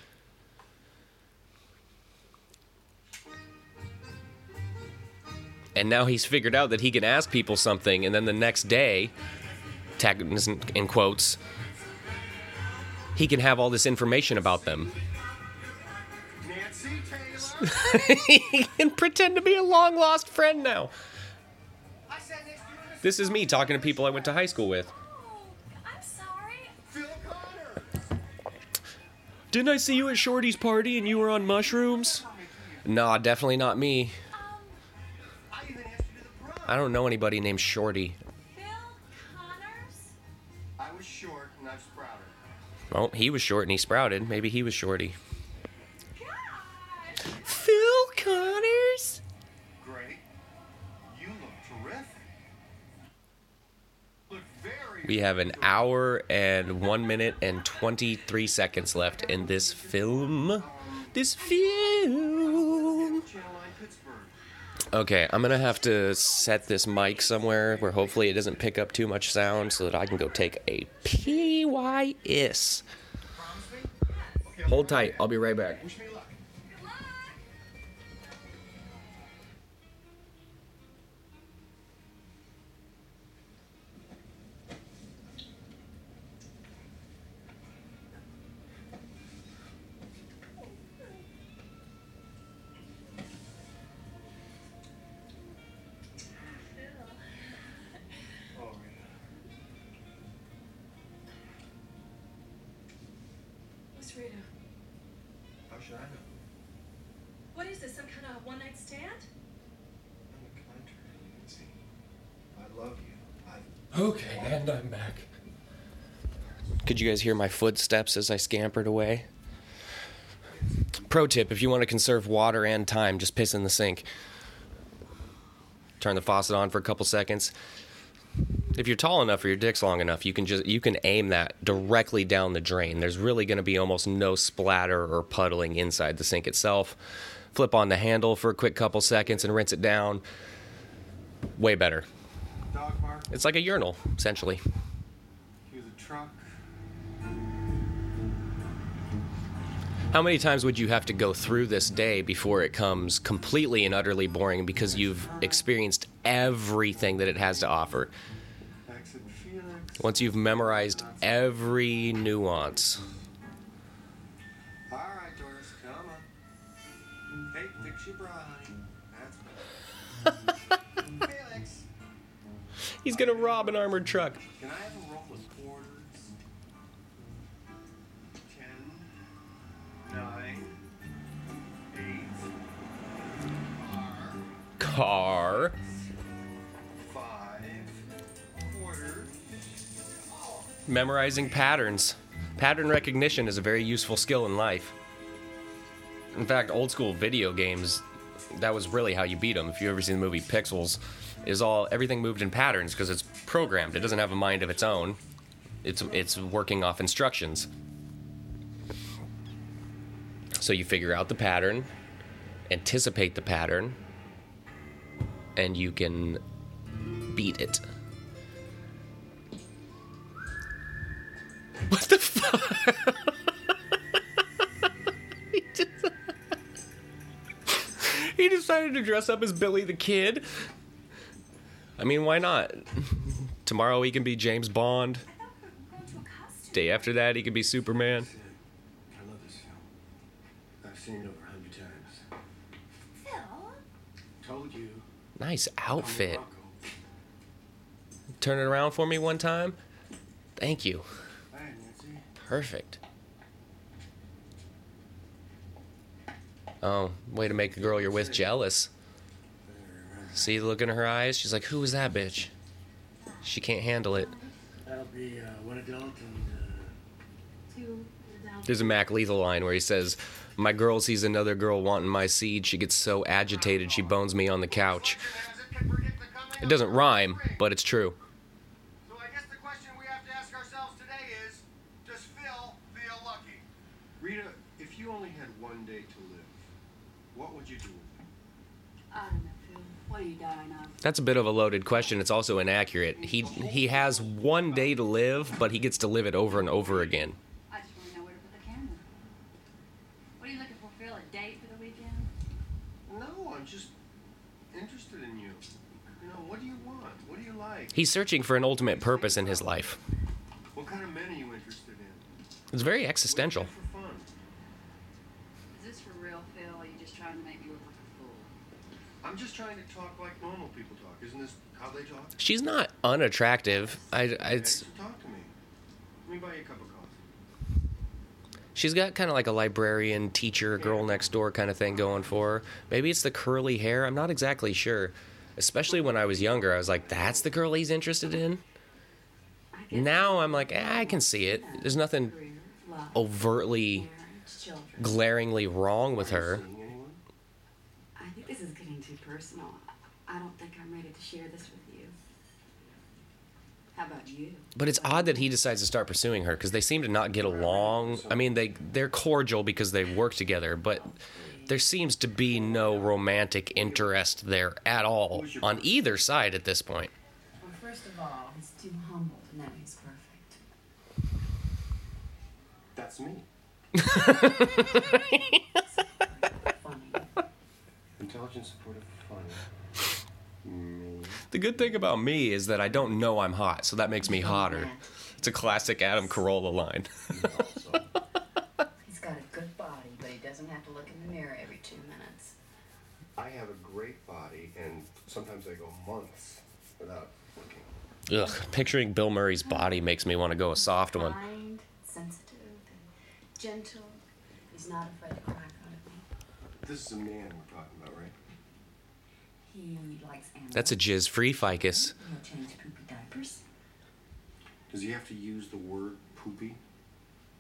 Speaker 1: And now he's figured out that he can ask people something, and then the next day, tag in quotes, he can have all this information about them.
Speaker 3: Nancy
Speaker 1: he can pretend to be a long lost friend now.
Speaker 3: I sat next to you in the
Speaker 1: This is me talking to people I went to high school with.
Speaker 2: Oh, I'm sorry.
Speaker 3: Phil Connor.
Speaker 1: Didn't I see you at Shorty's party and you were on mushrooms? Nah, definitely not me.
Speaker 2: Um,
Speaker 3: I even asked you to the prom.
Speaker 1: I don't know anybody named Shorty.
Speaker 2: Phil Connors?
Speaker 3: I was short and I've sprouted.
Speaker 1: Well, he was short and he sprouted. Maybe he was Shorty.
Speaker 2: God.
Speaker 1: Phil Connors?
Speaker 3: Great. You look terrific. Look very
Speaker 1: We have an hour and one minute and 23 seconds left in this film. This film.
Speaker 3: Channel 9 Pittsburgh.
Speaker 1: Okay, I'm gonna have to set this mic somewhere where hopefully it doesn't pick up too much sound so that I can go take a PYS.
Speaker 3: Promise me? Okay,
Speaker 1: Hold tight, I'll be right back.
Speaker 3: Rita? How should I know?
Speaker 6: What is this? Some kind of one night stand?
Speaker 3: On the contrary, Nancy. I love you. I
Speaker 1: Okay, and I'm back. Could you guys hear my footsteps as I scampered away? Pro tip if you want to conserve water and time, just piss in the sink. Turn the faucet on for a couple seconds. If you're tall enough or your dick's long enough, you can just you can aim that directly down the drain. There's really going to be almost no splatter or puddling inside the sink itself. Flip on the handle for a quick couple seconds and rinse it down. Way better.
Speaker 3: dog park.
Speaker 1: It's like a urinal, essentially.
Speaker 3: Here's a truck.
Speaker 1: How many times would you have to go through this day before it comes completely and utterly boring because you've experienced everything that it has to offer?
Speaker 3: Exit Felix.
Speaker 1: Once you've memorized every nuance.
Speaker 3: All right, Doris, come on. Hey, fix your bra. That's. Felix,
Speaker 1: He's gonna rob an armored truck.
Speaker 3: can I have a roll of quarters? Ten, nine, eight,
Speaker 1: Car.
Speaker 3: five,
Speaker 1: Memorizing patterns. Pattern recognition is a very useful skill in life. In fact, old school video games, that was really how you beat them. If you ever seen the movie Pixels, is all everything moved in patterns because it's programmed. It doesn't have a mind of its own. It's it's working off instructions. So you figure out the pattern, anticipate the pattern, and you can beat it. What the fuck? he, just- he decided to dress up as Billy the Kid. I mean, why not? Tomorrow he can be James Bond. Day after that he can be Superman.
Speaker 3: I love this film. I've seen it over a hundred times.
Speaker 2: Phil,
Speaker 3: Told you.
Speaker 1: Nice outfit. Turn it around for me one time. Thank you. Perfect. Oh, way to make a girl you're with jealous. See the look in her eyes? She's like, who is that bitch? She can't handle it.
Speaker 8: That'll be uh, one adult and uh,
Speaker 7: Two adults.
Speaker 1: There's a Mac Lethal line where he says, My girl sees another girl wanting my seed. She gets so agitated she bones me on the couch. It doesn't rhyme, but it's true.
Speaker 3: So I guess the question we have to ask ourselves today is, does Phil feel lucky? Rita, if you only had one day to live, what would you do with it?
Speaker 7: I don't know, Phil. What are you dying of?
Speaker 1: That's a bit of a loaded question. It's also inaccurate. He he has one day to live, but he gets to live it over and over again.
Speaker 7: I just want to know where to put the camera. What are you looking for, Phil? A date for the weekend?
Speaker 3: No, I'm just interested in you. You know, what do you want? What do you like?
Speaker 1: He's searching for an ultimate purpose in his life.
Speaker 3: What kind of men are you interested in?
Speaker 1: It's very
Speaker 3: What do you
Speaker 1: existential.
Speaker 3: do for fun?
Speaker 7: Is this for real, Phil? Are you just trying to make me look like a fool?
Speaker 3: I'm just trying to talk Isn't this how they talk?
Speaker 1: She's not unattractive. I, I
Speaker 3: Hey,
Speaker 1: it's
Speaker 3: so talk to me. Let me buy you a cup of coffee.
Speaker 1: She's got kind of like a librarian, teacher, girl next door kind of thing going for her. Maybe it's the curly hair. I'm not exactly sure. Especially when I was younger, I was like, that's the girl he's interested in. Now I'm like, eh, I can see it. There's nothing overtly, glaringly wrong with her.
Speaker 7: I think this is getting too personal. I don't think I'm ready to share this with you. How about you?
Speaker 1: But it's odd that he decides to start pursuing her because they seem to not get along. I mean, they they're cordial because they work together, but there seems to be no romantic interest there at all on either side at this point.
Speaker 7: Well, first of all, he's too humble to know he's perfect.
Speaker 3: That's me.
Speaker 7: Funny.
Speaker 3: Intelligent, supportive, funny. Me.
Speaker 1: The good thing about me is that I don't know I'm hot, so that makes me oh, hotter. It's a classic Adam Carolla line.
Speaker 3: You also.
Speaker 7: He's got a good body, but he doesn't have to look in the mirror every two minutes.
Speaker 3: I have a great body, and sometimes I go months without looking.
Speaker 1: Ugh, picturing Bill Murray's body makes me want to go a soft one.
Speaker 7: Kind, sensitive, and gentle. He's not afraid to cry in front of me.
Speaker 3: This is a man we're talking about, right?
Speaker 7: He likes animals.
Speaker 1: That's a jizz free ficus.
Speaker 7: He'll change poopy diapers.
Speaker 3: Does he have to use the word poopy?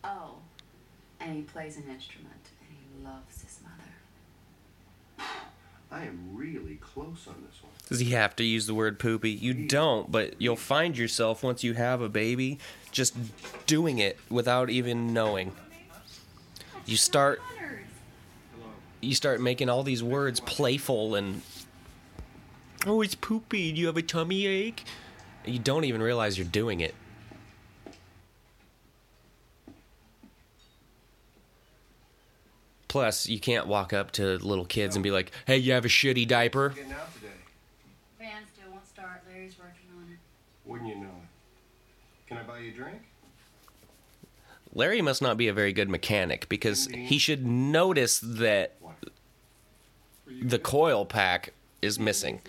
Speaker 7: Oh, and he plays an instrument, and he loves his mother.
Speaker 3: I am really close on this one.
Speaker 1: Does he have to use the word poopy? You don't, but you'll find yourself once you have a baby just doing it without even knowing. You start you start making all these words playful and oh, it's poopy. Do you have a tummy ache? You don't even realize you're doing it. Plus, you can't walk up to little kids and be like, "Hey, you have a shitty diaper."
Speaker 3: Getting out today.
Speaker 7: Van still won't start. Larry's working on it.
Speaker 3: Wouldn't you know it? Can I buy you a drink?
Speaker 1: Larry must not be a very good mechanic because he should notice that the coil pack is missing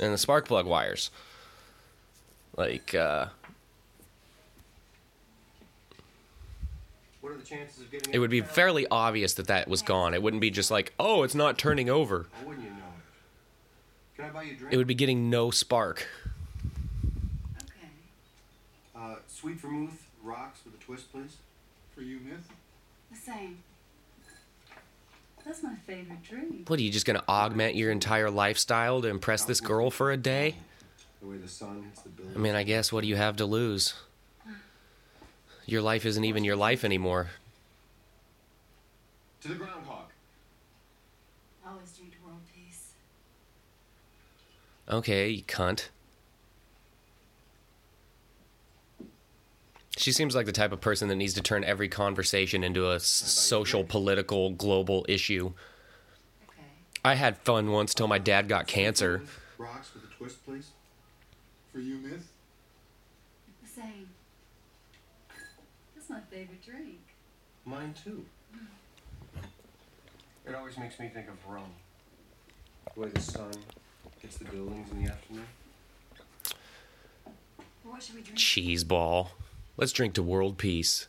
Speaker 7: And the twist-
Speaker 1: and the spark plug wires. Like, uh,
Speaker 3: What are the chances of getting
Speaker 1: it would be
Speaker 3: out?
Speaker 1: fairly obvious that that was gone. It wouldn't be just like, oh, it's not turning over.
Speaker 3: Why wouldn't you know it? Can I buy you a drink?
Speaker 1: It would be getting no spark.
Speaker 7: Okay.
Speaker 3: Uh, sweet vermouth rocks with a twist, please.
Speaker 4: For you, Myth?
Speaker 7: The same. That's my favorite drink.
Speaker 1: What are you just gonna augment your entire lifestyle to impress this girl for a day?
Speaker 3: The way the sun hits the building.
Speaker 1: I mean, I guess what do you have to lose? Your life isn't even your life anymore.
Speaker 3: to the groundhog.
Speaker 7: Always drink to world peace.
Speaker 1: Okay, you cunt. She seems like the type of person that needs to turn every conversation into a social, political, global issue.
Speaker 7: Okay.
Speaker 1: I had fun once till my dad got cancer.
Speaker 3: Rocks with a twist, please.
Speaker 4: For you, miss.
Speaker 7: The same. That's my favorite drink.
Speaker 3: Mine too. It always makes me think of rum. The way the sun hits the buildings in the afternoon.
Speaker 7: Well, what should we drink?
Speaker 1: Cheese ball. Let's drink to world peace.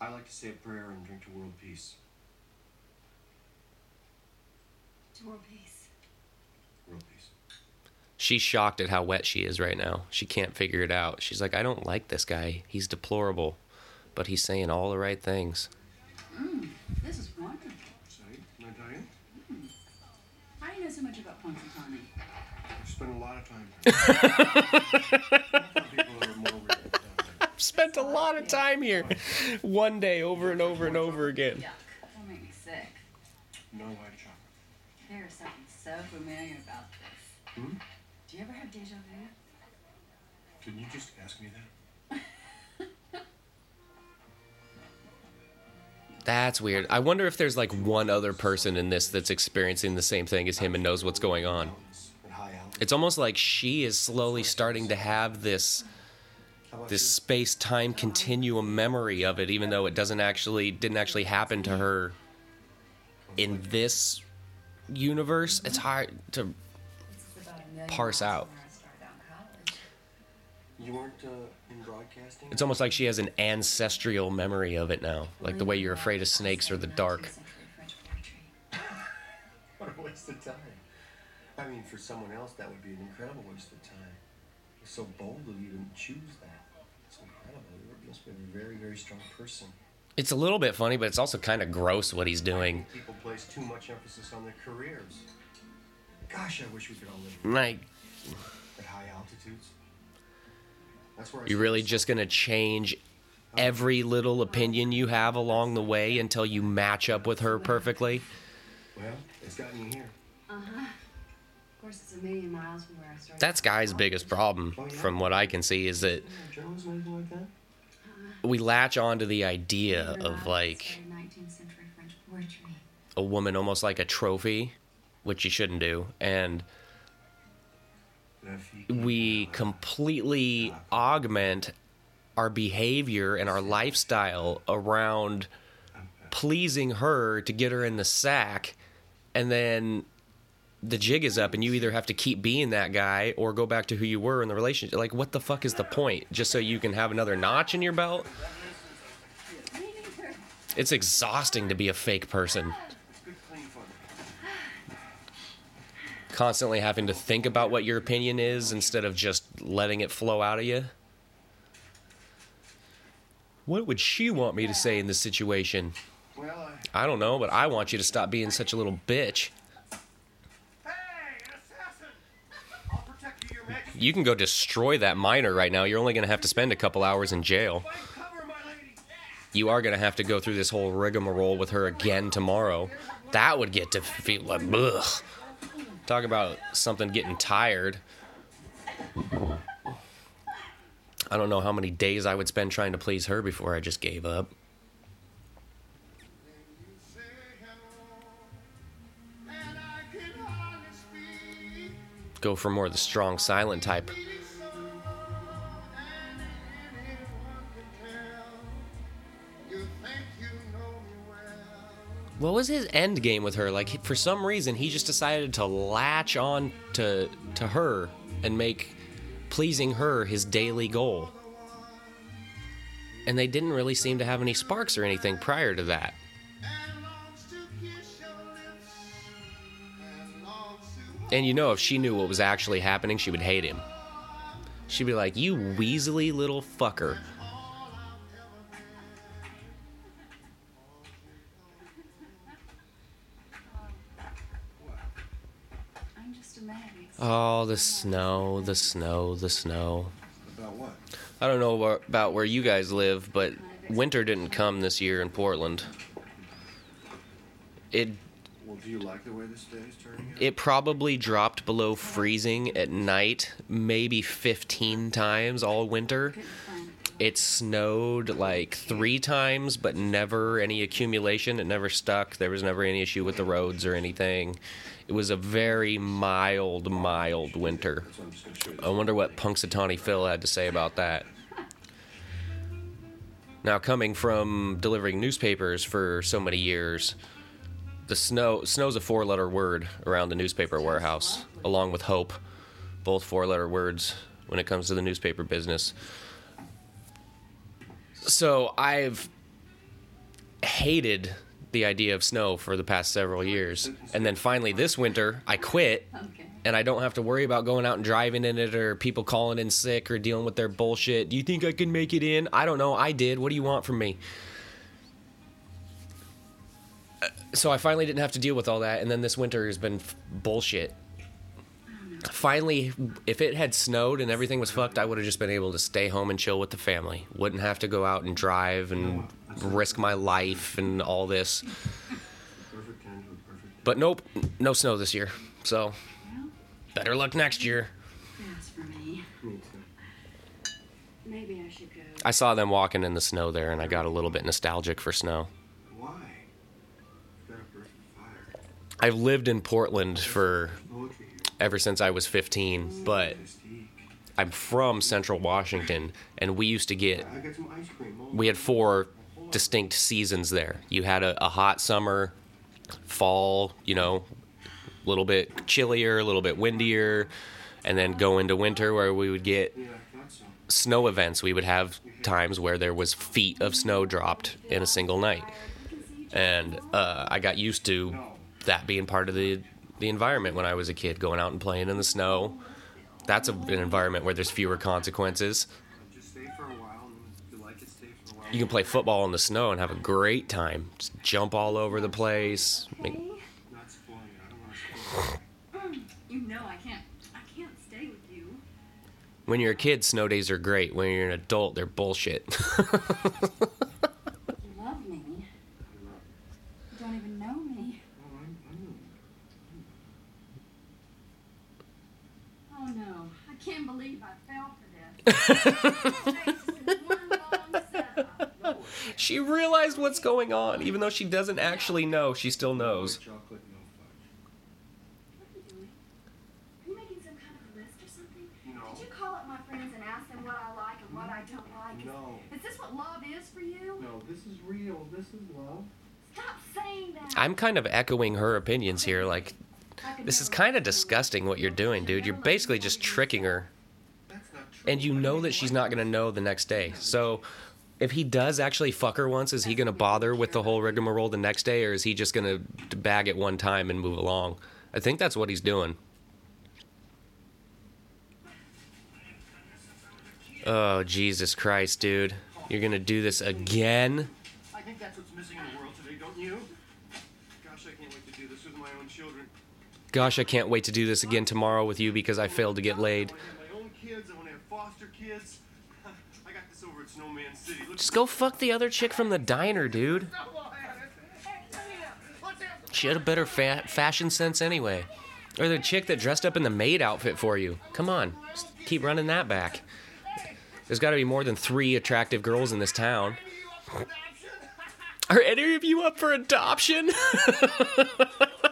Speaker 3: I like to say a prayer and drink to world peace.
Speaker 7: To world peace.
Speaker 3: World peace.
Speaker 1: She's shocked at how wet she is right now. She can't figure it out. She's like, I don't like this guy. He's deplorable. But he's saying all the right things.
Speaker 7: Mmm, this is wonderful.
Speaker 3: Sorry, am I Italian?
Speaker 7: How do you know so much about Punxsutawney?
Speaker 3: I spent a lot of time. People are more real than that.
Speaker 1: Spent a lot of time here. One day over and over and over again.
Speaker 7: Yuck. Don't make me sick.
Speaker 3: No white chocolate.
Speaker 7: There is something so familiar about this.
Speaker 3: Hmm?
Speaker 7: Do you ever have deja vu?
Speaker 3: Didn't you just ask me that?
Speaker 1: That's weird. I wonder if there's like one other person in this that's experiencing the same thing as him and knows what's going on.
Speaker 3: Mountains At high altitude.
Speaker 1: It's almost like she is slowly starting to have this
Speaker 3: How about
Speaker 1: this space-time continuum memory of it even though it doesn't actually didn't actually happen to her in this universe. It's hard to
Speaker 7: This is about a million
Speaker 1: Parse out.
Speaker 7: from where I started out in college.
Speaker 3: You weren't uh, in broadcasting?
Speaker 1: It's almost like she has an ancestral memory of it now, like the way you're afraid of snakes or the dark.
Speaker 7: 19th century French poetry.
Speaker 3: What a waste of time. I mean, for someone else, that would be an incredible waste of time. You're so bold to even choose that. It's incredible. You must be a very, very strong person.
Speaker 1: It's a little bit funny, but it's also kind of gross what he's
Speaker 3: I
Speaker 1: doing.
Speaker 3: think people place too much emphasis on their careers. Gosh, I wish we could all live
Speaker 1: Like,
Speaker 3: at high altitudes. That's where I you're
Speaker 1: really just gonna change every little opinion you have along the way until you match up with her perfectly?
Speaker 3: Well, it's gotten you here. Uh huh.
Speaker 7: Of course, it's a million miles from where I started.
Speaker 1: That's Guy's biggest problem, from what I can see, is that
Speaker 3: Journalism, anything like that?
Speaker 1: We latch onto the idea
Speaker 7: Remember
Speaker 1: of like
Speaker 7: 19th century
Speaker 1: a woman almost like a trophy, which you shouldn't do, and we completely augment our behavior and our lifestyle around pleasing her to get her in the sack and then the jig is up and you either have to keep being that guy or go back to who you were in the relationship like what the fuck is the point just so you can have another notch in your belt it's exhausting to be a fake person
Speaker 3: Good, clean fun.
Speaker 1: constantly having to think about what your opinion is instead of just letting it flow out of you. What would she want me to say in this situation?
Speaker 3: I
Speaker 1: don't know, but I want you to stop being such a little bitch.
Speaker 3: Hey, an assassin! I'll protect you,
Speaker 1: can go destroy that miner right now. You're only going to have to spend a couple hours in jail. You are going to have to go through this whole rigmarole with her again tomorrow. That would get to feel like, ugh. Talk about something getting tired. I don't know how many days I would spend trying to please her before I just gave up. Go for more of the strong, silent type. What was his end game with her? Like for some reason, he just decided to latch on to to her and make pleasing her his daily goal. And they didn't really seem to have any sparks or anything prior to that. And you know, if she knew what was actually happening, she would hate him. She'd be like, "You weaselly little fucker."
Speaker 7: I'm just amazed.
Speaker 1: Oh, the snow, the snow, the snow.
Speaker 3: About what?
Speaker 1: I don't know about where you guys live, but winter didn't come this year in Portland. It
Speaker 3: Well, do you like the way this day is turning out?
Speaker 1: it probably dropped below freezing at night, maybe 15 times all winter.
Speaker 7: It.
Speaker 1: Snowed like three times, but never any accumulation. It never stuck. There was never any issue with the roads or anything. It was a very mild, mild winter. I wonder what Punxsutawney Phil had to say about that. Now, coming from delivering newspapers for so many years, the snow snow's a four-letter word around the newspaper warehouse, along with hope, both four-letter words when it comes to the newspaper business. So I've hated the idea of snow for the past several years, and then finally this winter I quit and I don't have to worry about going out and driving in it or people calling in sick or dealing with their bullshit. Do you think I can make it in? I don't know. I did. What do you want from me? So I finally didn't have to deal with all that, and then this winter has been f- bullshit. Finally, if it had snowed and everything was fucked, I would have just been able to stay home and chill with the family. Wouldn't have to go out and drive and risk my life and all this.
Speaker 3: Perfect time to a perfect.
Speaker 1: But nope, no snow this year. So better luck next year.
Speaker 7: that's for me.
Speaker 3: Me too.
Speaker 7: Maybe I should go.
Speaker 1: I saw them walking in the snow there, and I got a little bit nostalgic for snow.
Speaker 3: Why? You've got a perfect fire.
Speaker 1: I've lived in Portland for ever since I was 15, but I'm from Central Washington, and we used to get we had four distinct seasons there. You had a, a hot summer, fall, you know, a little bit chillier, a little bit windier, and then go into winter where we would get snow events. We would have times where there was feet of snow dropped in a single night, and uh, I got used to that being part of the the environment when I was a kid, going out and playing in the snow. That's a, an environment where there's fewer consequences.
Speaker 3: Just stay for a while, and if you like it, stay for a while.
Speaker 1: You can play football in the snow and have a great time. Just jump all over the place. Make-
Speaker 3: Not spoil you. I don't want to spoil you.
Speaker 7: You know I can't. I can't stay with you.
Speaker 1: When you're a kid, snow days are great. When you're an adult, they're bullshit.
Speaker 2: You love me. You don't even know me. Oh no, I can't believe I fell for this. It's one long setup.
Speaker 1: she realized what's going on, even though she doesn't actually know. She still knows.
Speaker 3: Chocolate, no fudge.
Speaker 2: What are you doing? Are you making some kind of a list or something?
Speaker 3: No.
Speaker 2: Did you call up my friends and ask them what I like and what I don't like? Is-
Speaker 3: No.
Speaker 2: Is this what love is for you?
Speaker 3: No, this is real. This is love.
Speaker 2: Stop saying that.
Speaker 1: I'm kind of echoing her opinions here. Like, this is kind of disgusting what you're doing, dude. You're basically just tricking her.
Speaker 3: That's not true.
Speaker 1: And you know that she's not going to know the next day. So, if he does actually fuck her once, is he going to bother with the whole rigmarole the next day, or is he just going to bag it one time and move along? I think that's what he's doing. Oh, Jesus Christ, dude. You're going to do this again?
Speaker 3: I think that's what's missing in the world today, don't you? Gosh, I can't wait to do this with my own children.
Speaker 1: Gosh, I can't wait to do this again tomorrow with you because I failed to get laid.
Speaker 3: I want to have my own kids. I want to have kids. I got this over at Snowman City. Look
Speaker 1: Just go fuck the other chick from the diner, dude. She had a better fa- fashion sense anyway. Or the chick that dressed up in the maid outfit for you. Come on, just keep running that back. There's got to be more than three attractive girls in this town. Are any of you up for adoption?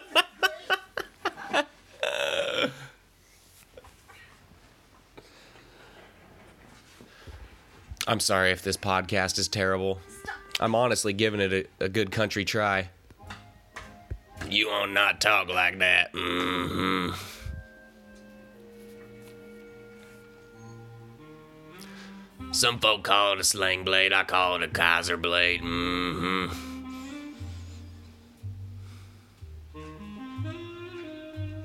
Speaker 1: I'm sorry if this podcast is terrible. I'm honestly giving it a, a good country try. You won't not talk like that. hmm Some folk call it a sling blade. I call it a Kaiser blade. hmm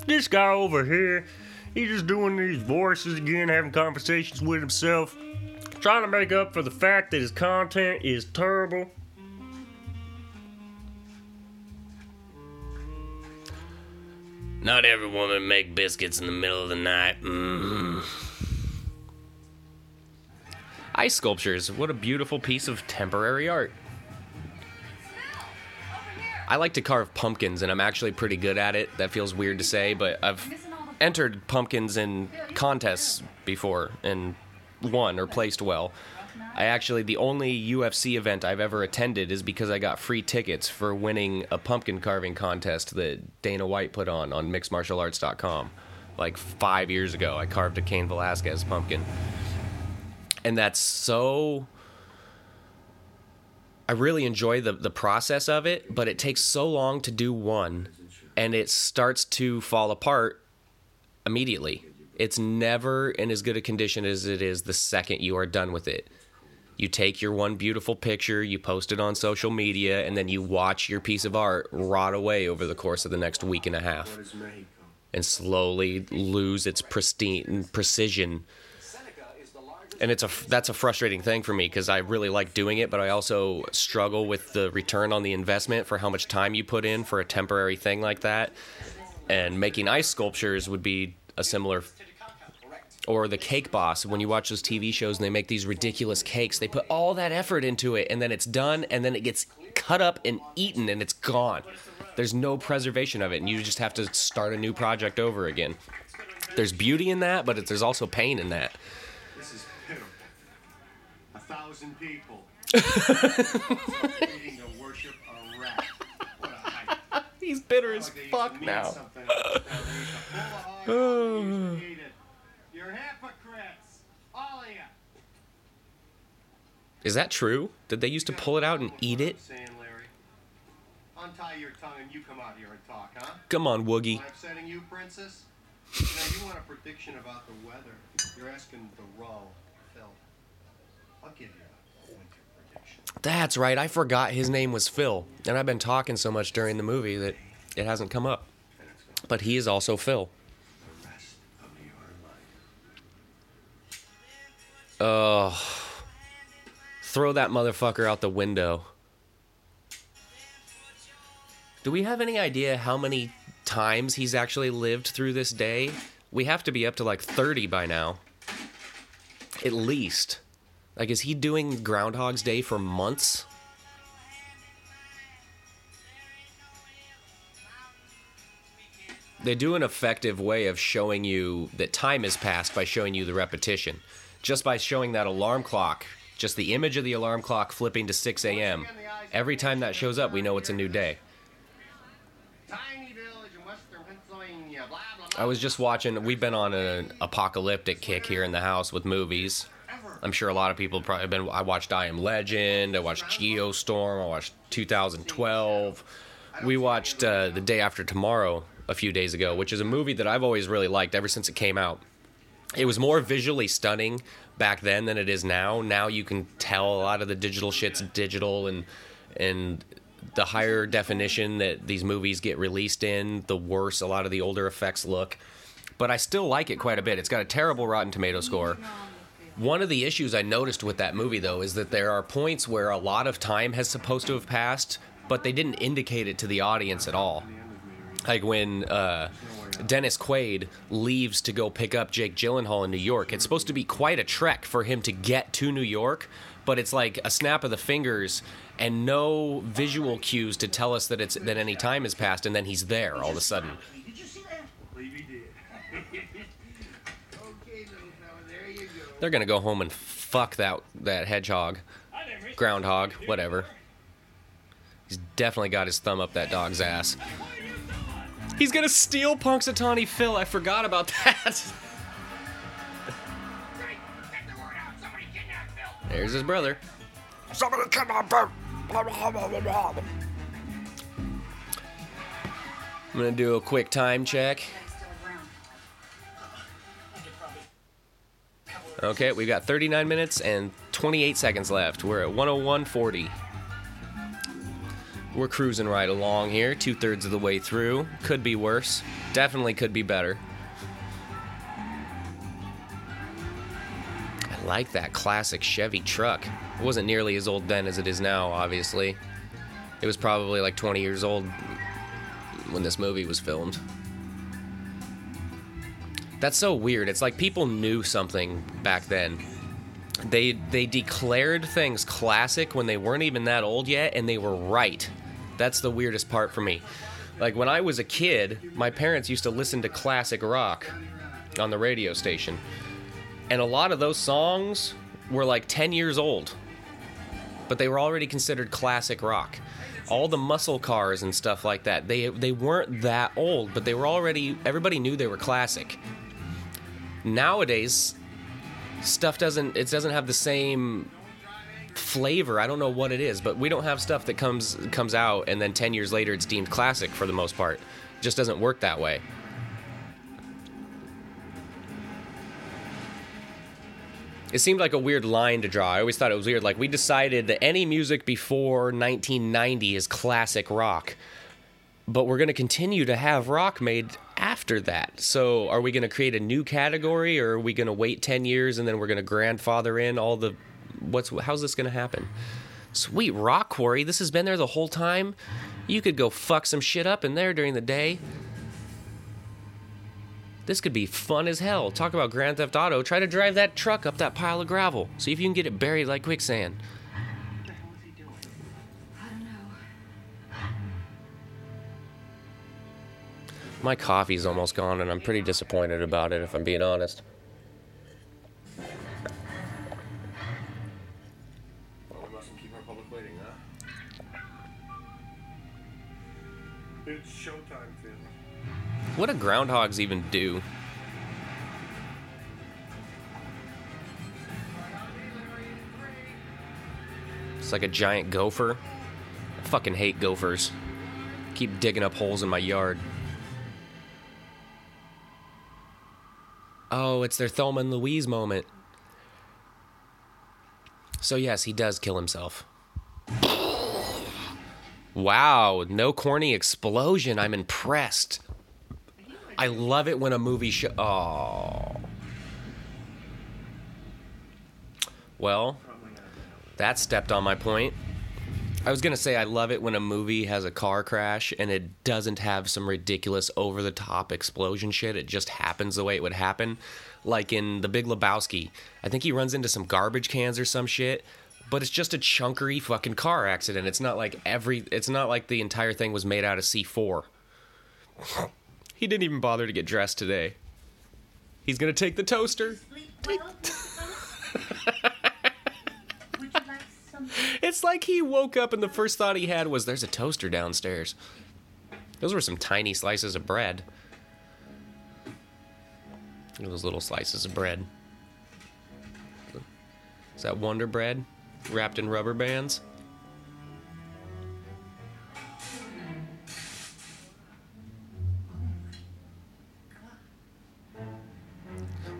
Speaker 9: This guy over here, he's just doing these voices again, having conversations with himself, trying to make up for the fact that his content is terrible.
Speaker 1: Not every woman make biscuits in the middle of the night. hmm Ice sculptures. What a beautiful piece of temporary art. I like to carve pumpkins, and I'm actually pretty good at it. That feels weird to say, but I've entered pumpkins in contests before and won or placed well. I actually, the only UFC event I've ever attended is because I got free tickets for winning a pumpkin carving contest that Dana White put on on mixedmartialarts.com. Like five years ago, I carved a Cain Velasquez pumpkin. And that's so I really enjoy the the process of it, but it takes so long to do one and it starts to fall apart immediately. It's never in as good a condition as it is the second you are done with it. You take your one beautiful picture, you post it on social media, and then you watch your piece of art rot away over the course of the next week and a half and slowly lose its pristine precision. And it's a that's a frustrating thing for me because I really like doing it, but I also struggle with the return on the investment for how much time you put in for a temporary thing like that. And making ice sculptures would be a similar or the cake boss when you watch those tv shows and they make these ridiculous cakes they put all that effort into it and then it's done and then it gets cut up and eaten and it's gone there's no preservation of it and you just have to start a new project over again there's beauty in that but it, there's also pain in that
Speaker 3: This is pitiful. A thousand people. Meeting to worship a rat. What a hype.
Speaker 1: he's bitter as fuck now
Speaker 3: You're hypocrites. All of you.
Speaker 1: is that true did they used to pull it out and eat it
Speaker 3: saying. Untie your tongue and you come out here and talk, huh?
Speaker 1: come on
Speaker 3: Am
Speaker 1: woogie
Speaker 3: I upsetting you, princess? you know, you want a prediction about the weather. You're asking the wrong Phil. I'll give you a winter prediction.
Speaker 1: that's right i forgot his name was phil and i've been talking so much during the movie that it hasn't come up
Speaker 3: And it's going to
Speaker 1: but he is also phil Oh, throw that motherfucker out the window. Do we have any idea how many times he's actually lived through this day? We have to be up to like 30 by now. At least. Like, is he doing Groundhog's Day for months? They do an effective way of showing you that time has passed by showing you the repetition. Just by showing that alarm clock, just the image of the alarm clock flipping to 6 a.m. Every time that shows up, we know it's a new day. I was just watching. We've been on an apocalyptic kick here in the house with movies. I'm sure a lot of people have probably been. I watched I Am Legend. I watched Geostorm. I watched 2012. We watched uh, The Day After Tomorrow a few days ago, which is a movie that I've always really liked ever since it came out. It was more visually stunning back then than it is now. Now you can tell a lot of the digital shit's digital and and the higher definition that these movies get released in, the worse a lot of the older effects look. But I still like it quite a bit. It's got a terrible Rotten Tomato score. One of the issues I noticed with that movie, though, is that there are points where a lot of time has supposed to have passed, but they didn't indicate it to the audience at all. Like when uh, Dennis Quaid leaves to go pick up Jake Gyllenhaal in New York, it's supposed to be quite a trek for him to get to New York, but it's like a snap of the fingers and no visual cues to tell us that it's that any time has passed, and then he's there all of a sudden.
Speaker 8: Did you see that?
Speaker 3: believe he did. okay, little fella, there you go.
Speaker 1: They're gonna go home and fuck that that hedgehog,
Speaker 4: I never reached-
Speaker 1: groundhog, whatever. He's definitely got his thumb up that dog's ass. He's gonna steal Punxsutawney Phil. I forgot about that. There's his brother. Somebody kidnap him. I'm gonna do a quick time check. Okay, we've got 39 minutes and 28 seconds left. We're at 101.40. We're cruising right along here, two thirds of the way through. Could be worse. Definitely could be better. I like that classic Chevy truck. It wasn't nearly as old then as it is now, obviously. It was probably like 20 years old when this movie was filmed. That's so weird. It's like people knew something back then. They they declared things classic when they weren't even that old yet and they were right. That's the weirdest part for me. Like when I was a kid, my parents used to listen to classic rock on the radio station. And a lot of those songs were like 10 years old. But they were already considered classic rock. All the muscle cars and stuff like that, they they weren't that old, but they were already everybody knew they were classic. Nowadays, stuff doesn't it doesn't have the same flavor. I don't know what it is, but we don't have stuff that comes comes out and then 10 years later it's deemed classic for the most part. It just doesn't work that way. It seemed like a weird line to draw. I always thought it was weird. Like, we decided that any music before 1990 is classic rock, but we're going to continue to have rock made after that. So, are we going to create a new category, or are we going to wait 10 years and then we're going to grandfather in all the. What's how's this going to happen? Sweet rock quarry. This has been there the whole time. You could go fuck some shit up in there during the day. This could be fun as hell. Talk about Grand Theft Auto. Try to drive that truck up that pile of gravel. See if you can get it buried like quicksand. My coffee's almost gone, and I'm pretty disappointed about it, if I'm being honest. What do groundhogs even do? It's like a giant gopher. I fucking hate gophers. Keep digging up holes in my yard. Oh, it's their Thelma and Louise moment. So, yes, he does kill himself. Wow, no corny explosion. I'm impressed. I love it when a movie show. Oh. Well, that stepped on my point. I was gonna say I love it when a movie has a car crash and it doesn't have some ridiculous over the top explosion shit. It just happens the way it would happen. Like in The Big Lebowski, I think he runs into some garbage cans or some shit, but it's just a chunkery fucking car accident. It's not like every. It's not like the entire thing was made out of C four. He didn't even bother to get dressed today. He's gonna take the toaster.
Speaker 2: Sleep well, Mr. Phillips? Would you like some?
Speaker 1: It's like he woke up and the first thought he had was, "There's a toaster downstairs." Those were some tiny slices of bread. Look at Those little slices of bread. Is that Wonder Bread wrapped in rubber bands?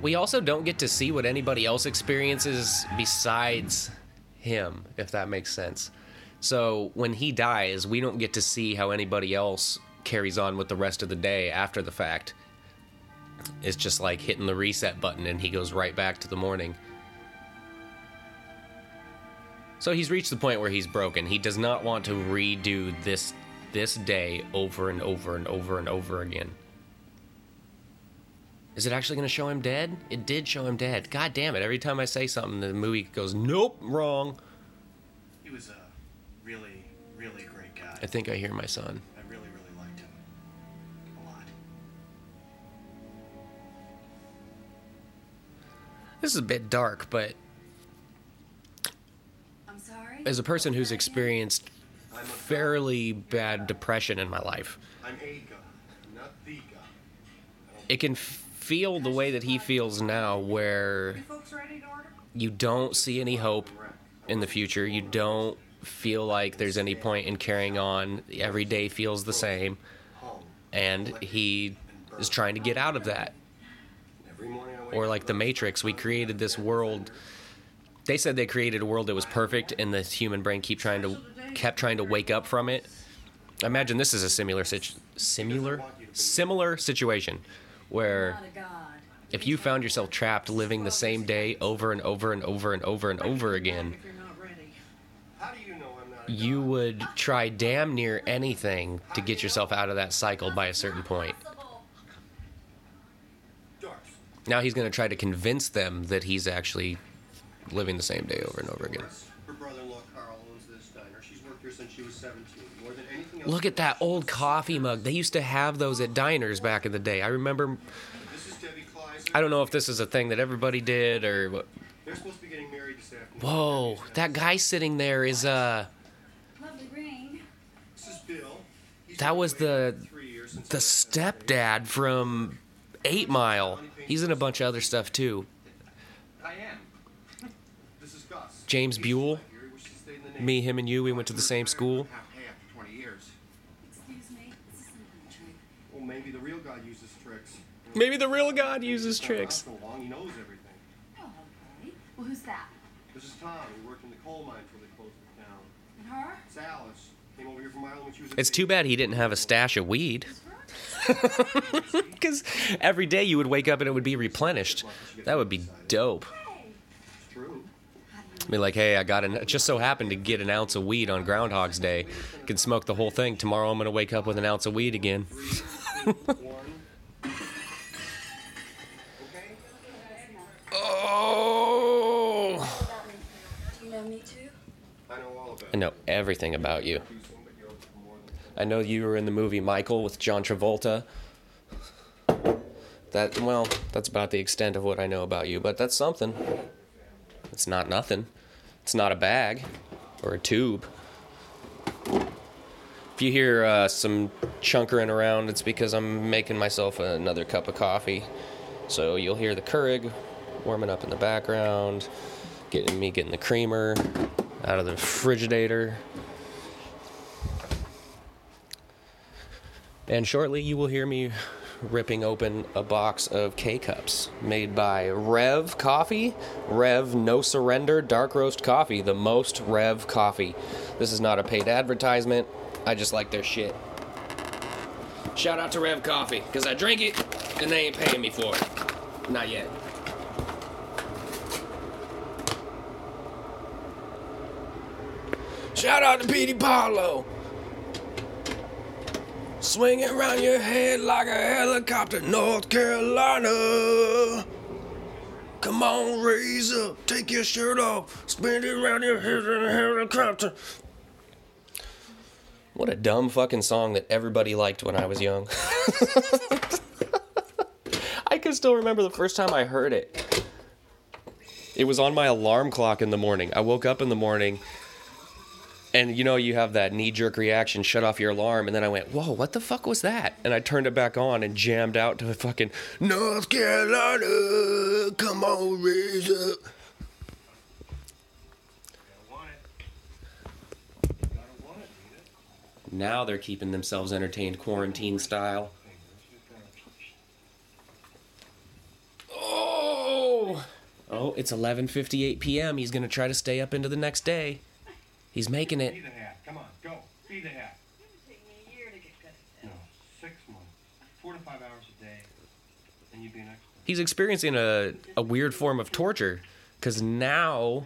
Speaker 1: We also don't get to see what anybody else experiences besides him, if that makes sense. So when he dies, we don't get to see how anybody else carries on with the rest of the day after the fact. It's just like hitting the reset button and he goes right back to the morning. So he's reached the point where he's broken. He does not want to redo this this day over and over and over and over again. Is it actually going to show him dead? It did show him dead. God damn it. Every time I say something, the movie goes, nope, wrong.
Speaker 5: He was a really, really great guy.
Speaker 1: I think I hear my son.
Speaker 5: I really, really liked him. A lot.
Speaker 1: This is a bit dark, but
Speaker 7: I'm sorry.
Speaker 1: as a person who's experienced
Speaker 3: I'm
Speaker 1: fairly bad depression in my life,
Speaker 3: I'm a god, not the god.
Speaker 1: it can feel the way that he feels now, where you don't see any hope in the future. You don't feel like there's any point in carrying on. Every day feels the same, and he is trying to get out of that. Or like the matrix we created this world they said they created a world that was perfect and the human brain keep trying to kept trying to wake up from it imagine this is a similar situ- similar similar situation where
Speaker 7: Not a god.
Speaker 1: if you found yourself trapped living the same day over and over and over and over and over again
Speaker 6: you're not ready.
Speaker 3: How do you know I'm not a
Speaker 1: you
Speaker 3: god?
Speaker 1: would try damn near anything to get yourself out of that cycle by a certain point now he's going to try to convince them that he's actually living the same day over and over again
Speaker 3: Her brother-in-law Carl owns this diner. She's worked here since she was 17.
Speaker 1: Look at that old coffee mug. They used to have those at diners back in the day. I remember.
Speaker 3: This is Debbie Kleiser.
Speaker 1: I don't know if this is a thing that everybody did or. what-
Speaker 3: They're supposed to be getting married this afternoon.
Speaker 1: Whoa, that guy sitting there is uh
Speaker 7: Lovely ring.
Speaker 3: This is Bill.
Speaker 1: That was the
Speaker 3: married for three years since
Speaker 1: the stepdad from Eight Mile. He's in a bunch of other stuff too.
Speaker 3: I am. This is Gus.
Speaker 1: James Buell.
Speaker 3: right here. He wishes to stay in the Navy.
Speaker 1: Me, him, and you. We went to the same school.
Speaker 3: Maybe the real God uses He's been around
Speaker 1: tricks.
Speaker 3: so long, he knows everything.
Speaker 7: Oh, okay. Well, who's that?
Speaker 3: This is Tom. He worked in the coal mine before they closed it down.
Speaker 7: And her?
Speaker 3: It's Alice. Came over here from Ireland when she was
Speaker 1: It's too bad he didn't have a stash of weed. Because every day you would wake up and it would be replenished. That would be dope.
Speaker 3: It's true.
Speaker 1: Be like, hey, I got an. It just so happened to get an ounce of weed on Groundhog's Day. Can smoke the whole thing. Tomorrow I'm gonna wake up with an ounce of weed again.
Speaker 3: One. Okay?
Speaker 1: Oh.
Speaker 3: I know
Speaker 1: I know everything about you. I know you were in the movie Michael with John Travolta. That well, that's about the extent of what I know about you, but that's something. It's not nothing. It's not a bag or a tube. If you hear uh, some chunkering around, it's because I'm making myself another cup of coffee. So you'll hear the Keurig warming up in the background, getting me getting the creamer out of the Frigidator. And shortly, you will hear me ripping open a box of K cups made by Rev Coffee. Rev No Surrender Dark Roast Coffee, the most Rev coffee. This is not a paid advertisement. I just like their shit. Shout out to Rev Coffee, because I drink it and they ain't paying me for it. Not yet. Shout out to Petey. Swing it around your head like a helicopter, North Carolina. Come on, raise up, take your shirt off, spin it around your head in a helicopter. What a dumb fucking song that everybody liked when I was young. I can still remember the first time I heard it. It was on my alarm clock in the morning. I woke up in the morning and you know you have that knee-jerk reaction shut off your alarm and then i went whoa what the fuck was that? And i turned it back on and jammed out to the fucking north carolina come on raise up now they're keeping themselves entertained quarantine style. Oh! Oh it's 11:58 p.m. he's to try to stay up into the next day he's making it
Speaker 3: Be the hat. Come on, go. Be the hat.
Speaker 6: Take me a year to get good at
Speaker 3: No, six months. Four to five hours a day. And you'd be an expert.
Speaker 1: he's experiencing a, a weird form of torture because now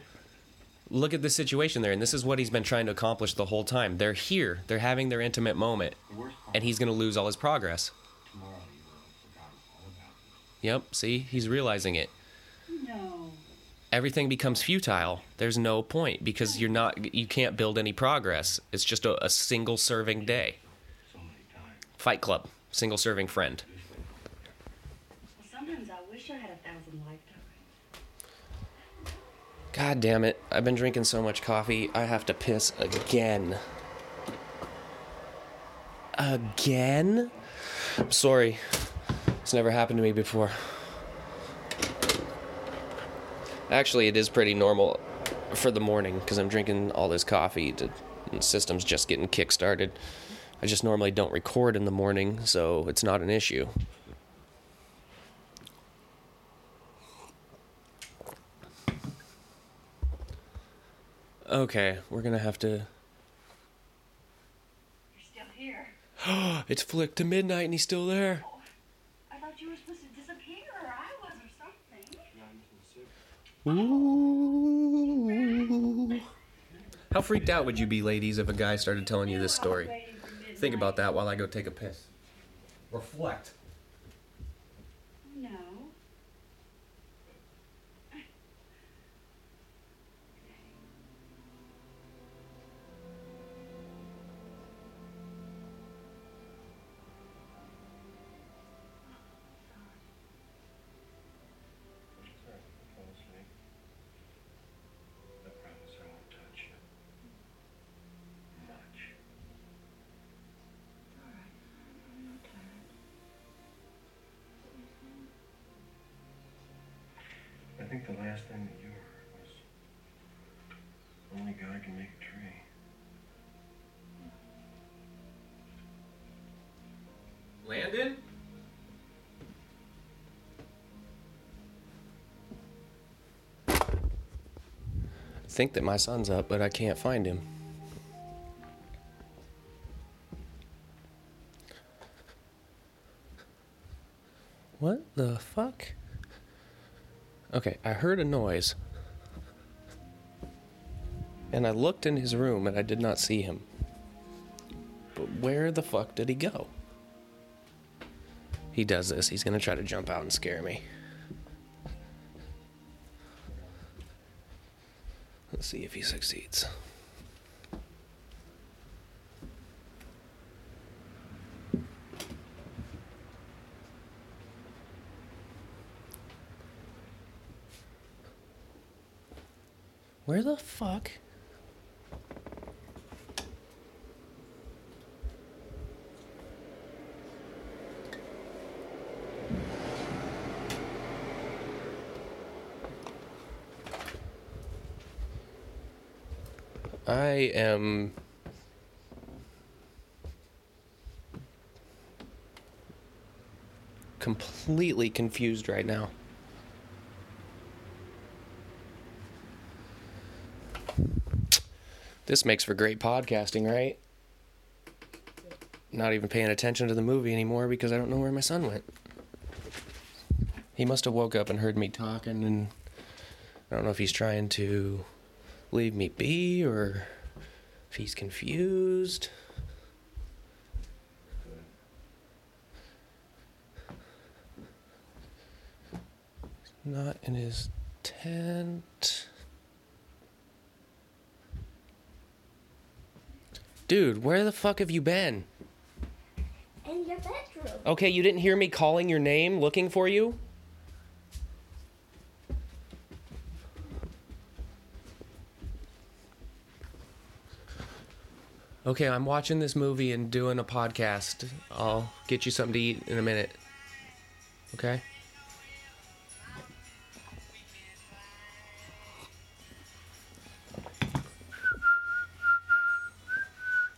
Speaker 1: look at the situation there and this is what he's been trying to accomplish the whole time they're here they're having their intimate moment
Speaker 3: The worst part
Speaker 1: and he's going to lose all his progress
Speaker 3: tomorrow you will have forgotten all about it.
Speaker 1: yep see he's realizing it
Speaker 6: No.
Speaker 1: Everything becomes futile there's no point because you're not you can't build any progress it's just a, a single serving day
Speaker 3: So many times.
Speaker 1: fight club single serving friend
Speaker 6: sometimes I wish I had a thousand lifetimes.
Speaker 1: God damn it. I've been drinking so much coffee, I have to piss again. Again? I'm sorry. It's never happened to me before. Actually, it is pretty normal for the morning because I'm drinking all this coffee. To, and the system's just getting kick started. I just normally don't record in the morning, so it's not an issue. Okay, we're gonna have to.
Speaker 6: You're still here.
Speaker 1: It's flicked to midnight and he's still there.
Speaker 6: I thought you were supposed to disappear, or I was, or something.
Speaker 1: How freaked out would you be, ladies, if a guy started telling you this story? Think about that while I go take a piss. Reflect.
Speaker 3: Think that
Speaker 1: my son's up, but I can't find him. What the fuck? Okay, I heard a noise. And I looked in his room and I did not see him. But where the fuck did he go? He does this. He's gonna try to jump out and scare me. See if he succeeds. Where the fuck? I am completely confused right now. This makes for great podcasting, right? Not even paying attention to the movie anymore because I don't know where my son went. He must have woke up and heard me talking and I don't know if he's trying to leave me be or If he's confused. Not in his tent. Dude, where the fuck have you been?
Speaker 2: In your bedroom.
Speaker 1: Okay, you didn't hear me calling your name looking for you? Okay, I'm watching this movie and doing a podcast. I'll get you something to eat in a minute. Okay?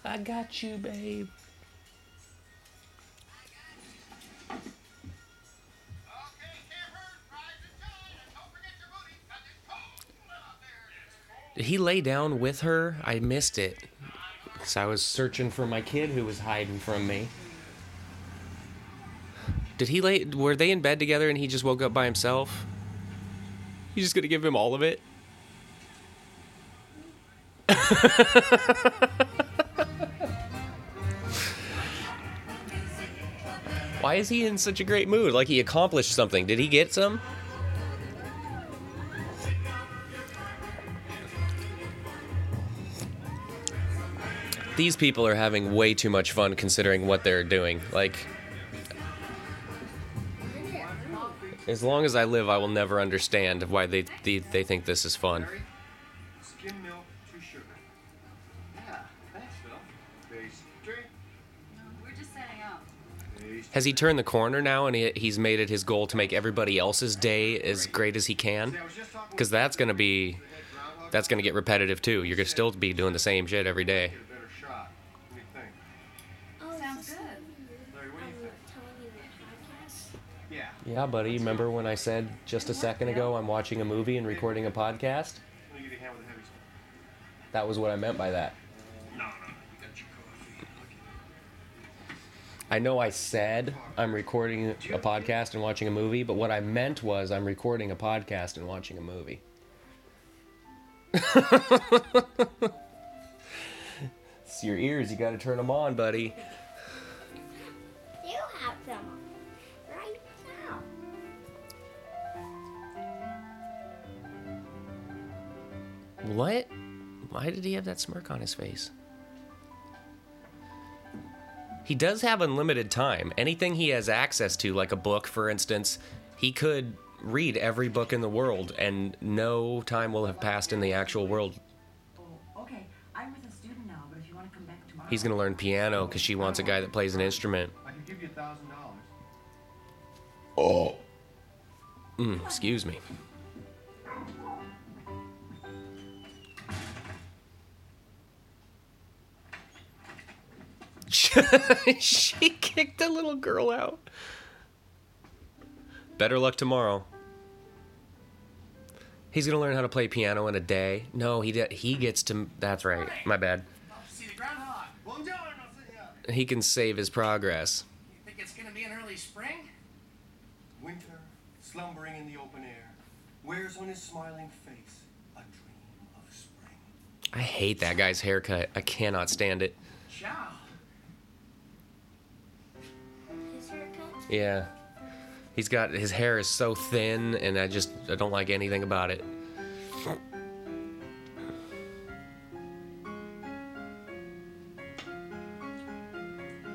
Speaker 1: I got you, babe. Did he lay down with her? I missed it. So I was searching for my kid who was hiding from me. Did he lay? Were they in bed together and he just woke up by himself? You just gonna give him all of it? Why is he in such a great mood? Like he accomplished something. Did he get some? These people are having way too much fun considering what they're doing. Like, as long as I live, I will never understand why they they, they think this is fun.
Speaker 3: Skim milk, two sugar.
Speaker 5: Yeah, thanks, Phil.
Speaker 3: Pastry.
Speaker 7: We're just setting up.
Speaker 3: Pastry.
Speaker 1: Has he turned the corner now and he, he's made it his goal to make everybody else's day as great as he can?
Speaker 3: See, I was just talking
Speaker 1: Because that's going to be
Speaker 3: the head groundhog.
Speaker 1: that's going to get repetitive too. You're going to still be doing the same shit every day.
Speaker 3: Get a better shot. What do you think?
Speaker 2: Oh,
Speaker 7: Sounds
Speaker 2: so
Speaker 7: good.
Speaker 3: Larry, what do you
Speaker 2: I'm
Speaker 3: think?
Speaker 2: telling you your podcast.
Speaker 3: Yeah.
Speaker 1: Buddy. Remember when I said just a second ago I'm watching a movie and recording a podcast? That was what I meant by that. I know I said I'm recording a podcast and watching a movie, but what I meant was I'm recording a podcast and watching a movie. it's your ears. You got to turn them on, buddy. What? Why did he have that smirk on his face? He does have unlimited time. Anything he has access to, like a book, for instance, he could read every book in the world, and no time will have passed in the actual world.
Speaker 6: Oh, okay. I'm with a student now, but if you want to come back tomorrow.
Speaker 1: He's gonna learn piano because she wants a guy that plays an instrument.
Speaker 3: I can give you a thousand dollars.
Speaker 1: Oh. Mm, excuse me. she kicked a little girl out. Better luck tomorrow. He's gonna learn how to play piano in a day. No, he de- he gets to. That's right. My bad.
Speaker 5: Off to see the groundhog.
Speaker 3: Buongiorno, signor.
Speaker 1: He can save his progress.
Speaker 5: You think it's gonna be an early spring?
Speaker 3: Winter, slumbering in the open air, wears on his smiling face a dream of spring.
Speaker 1: I hate that guy's haircut. I cannot stand it.
Speaker 5: Ciao.
Speaker 1: Yeah. He's got his hair is so thin and I just I don't like anything about it.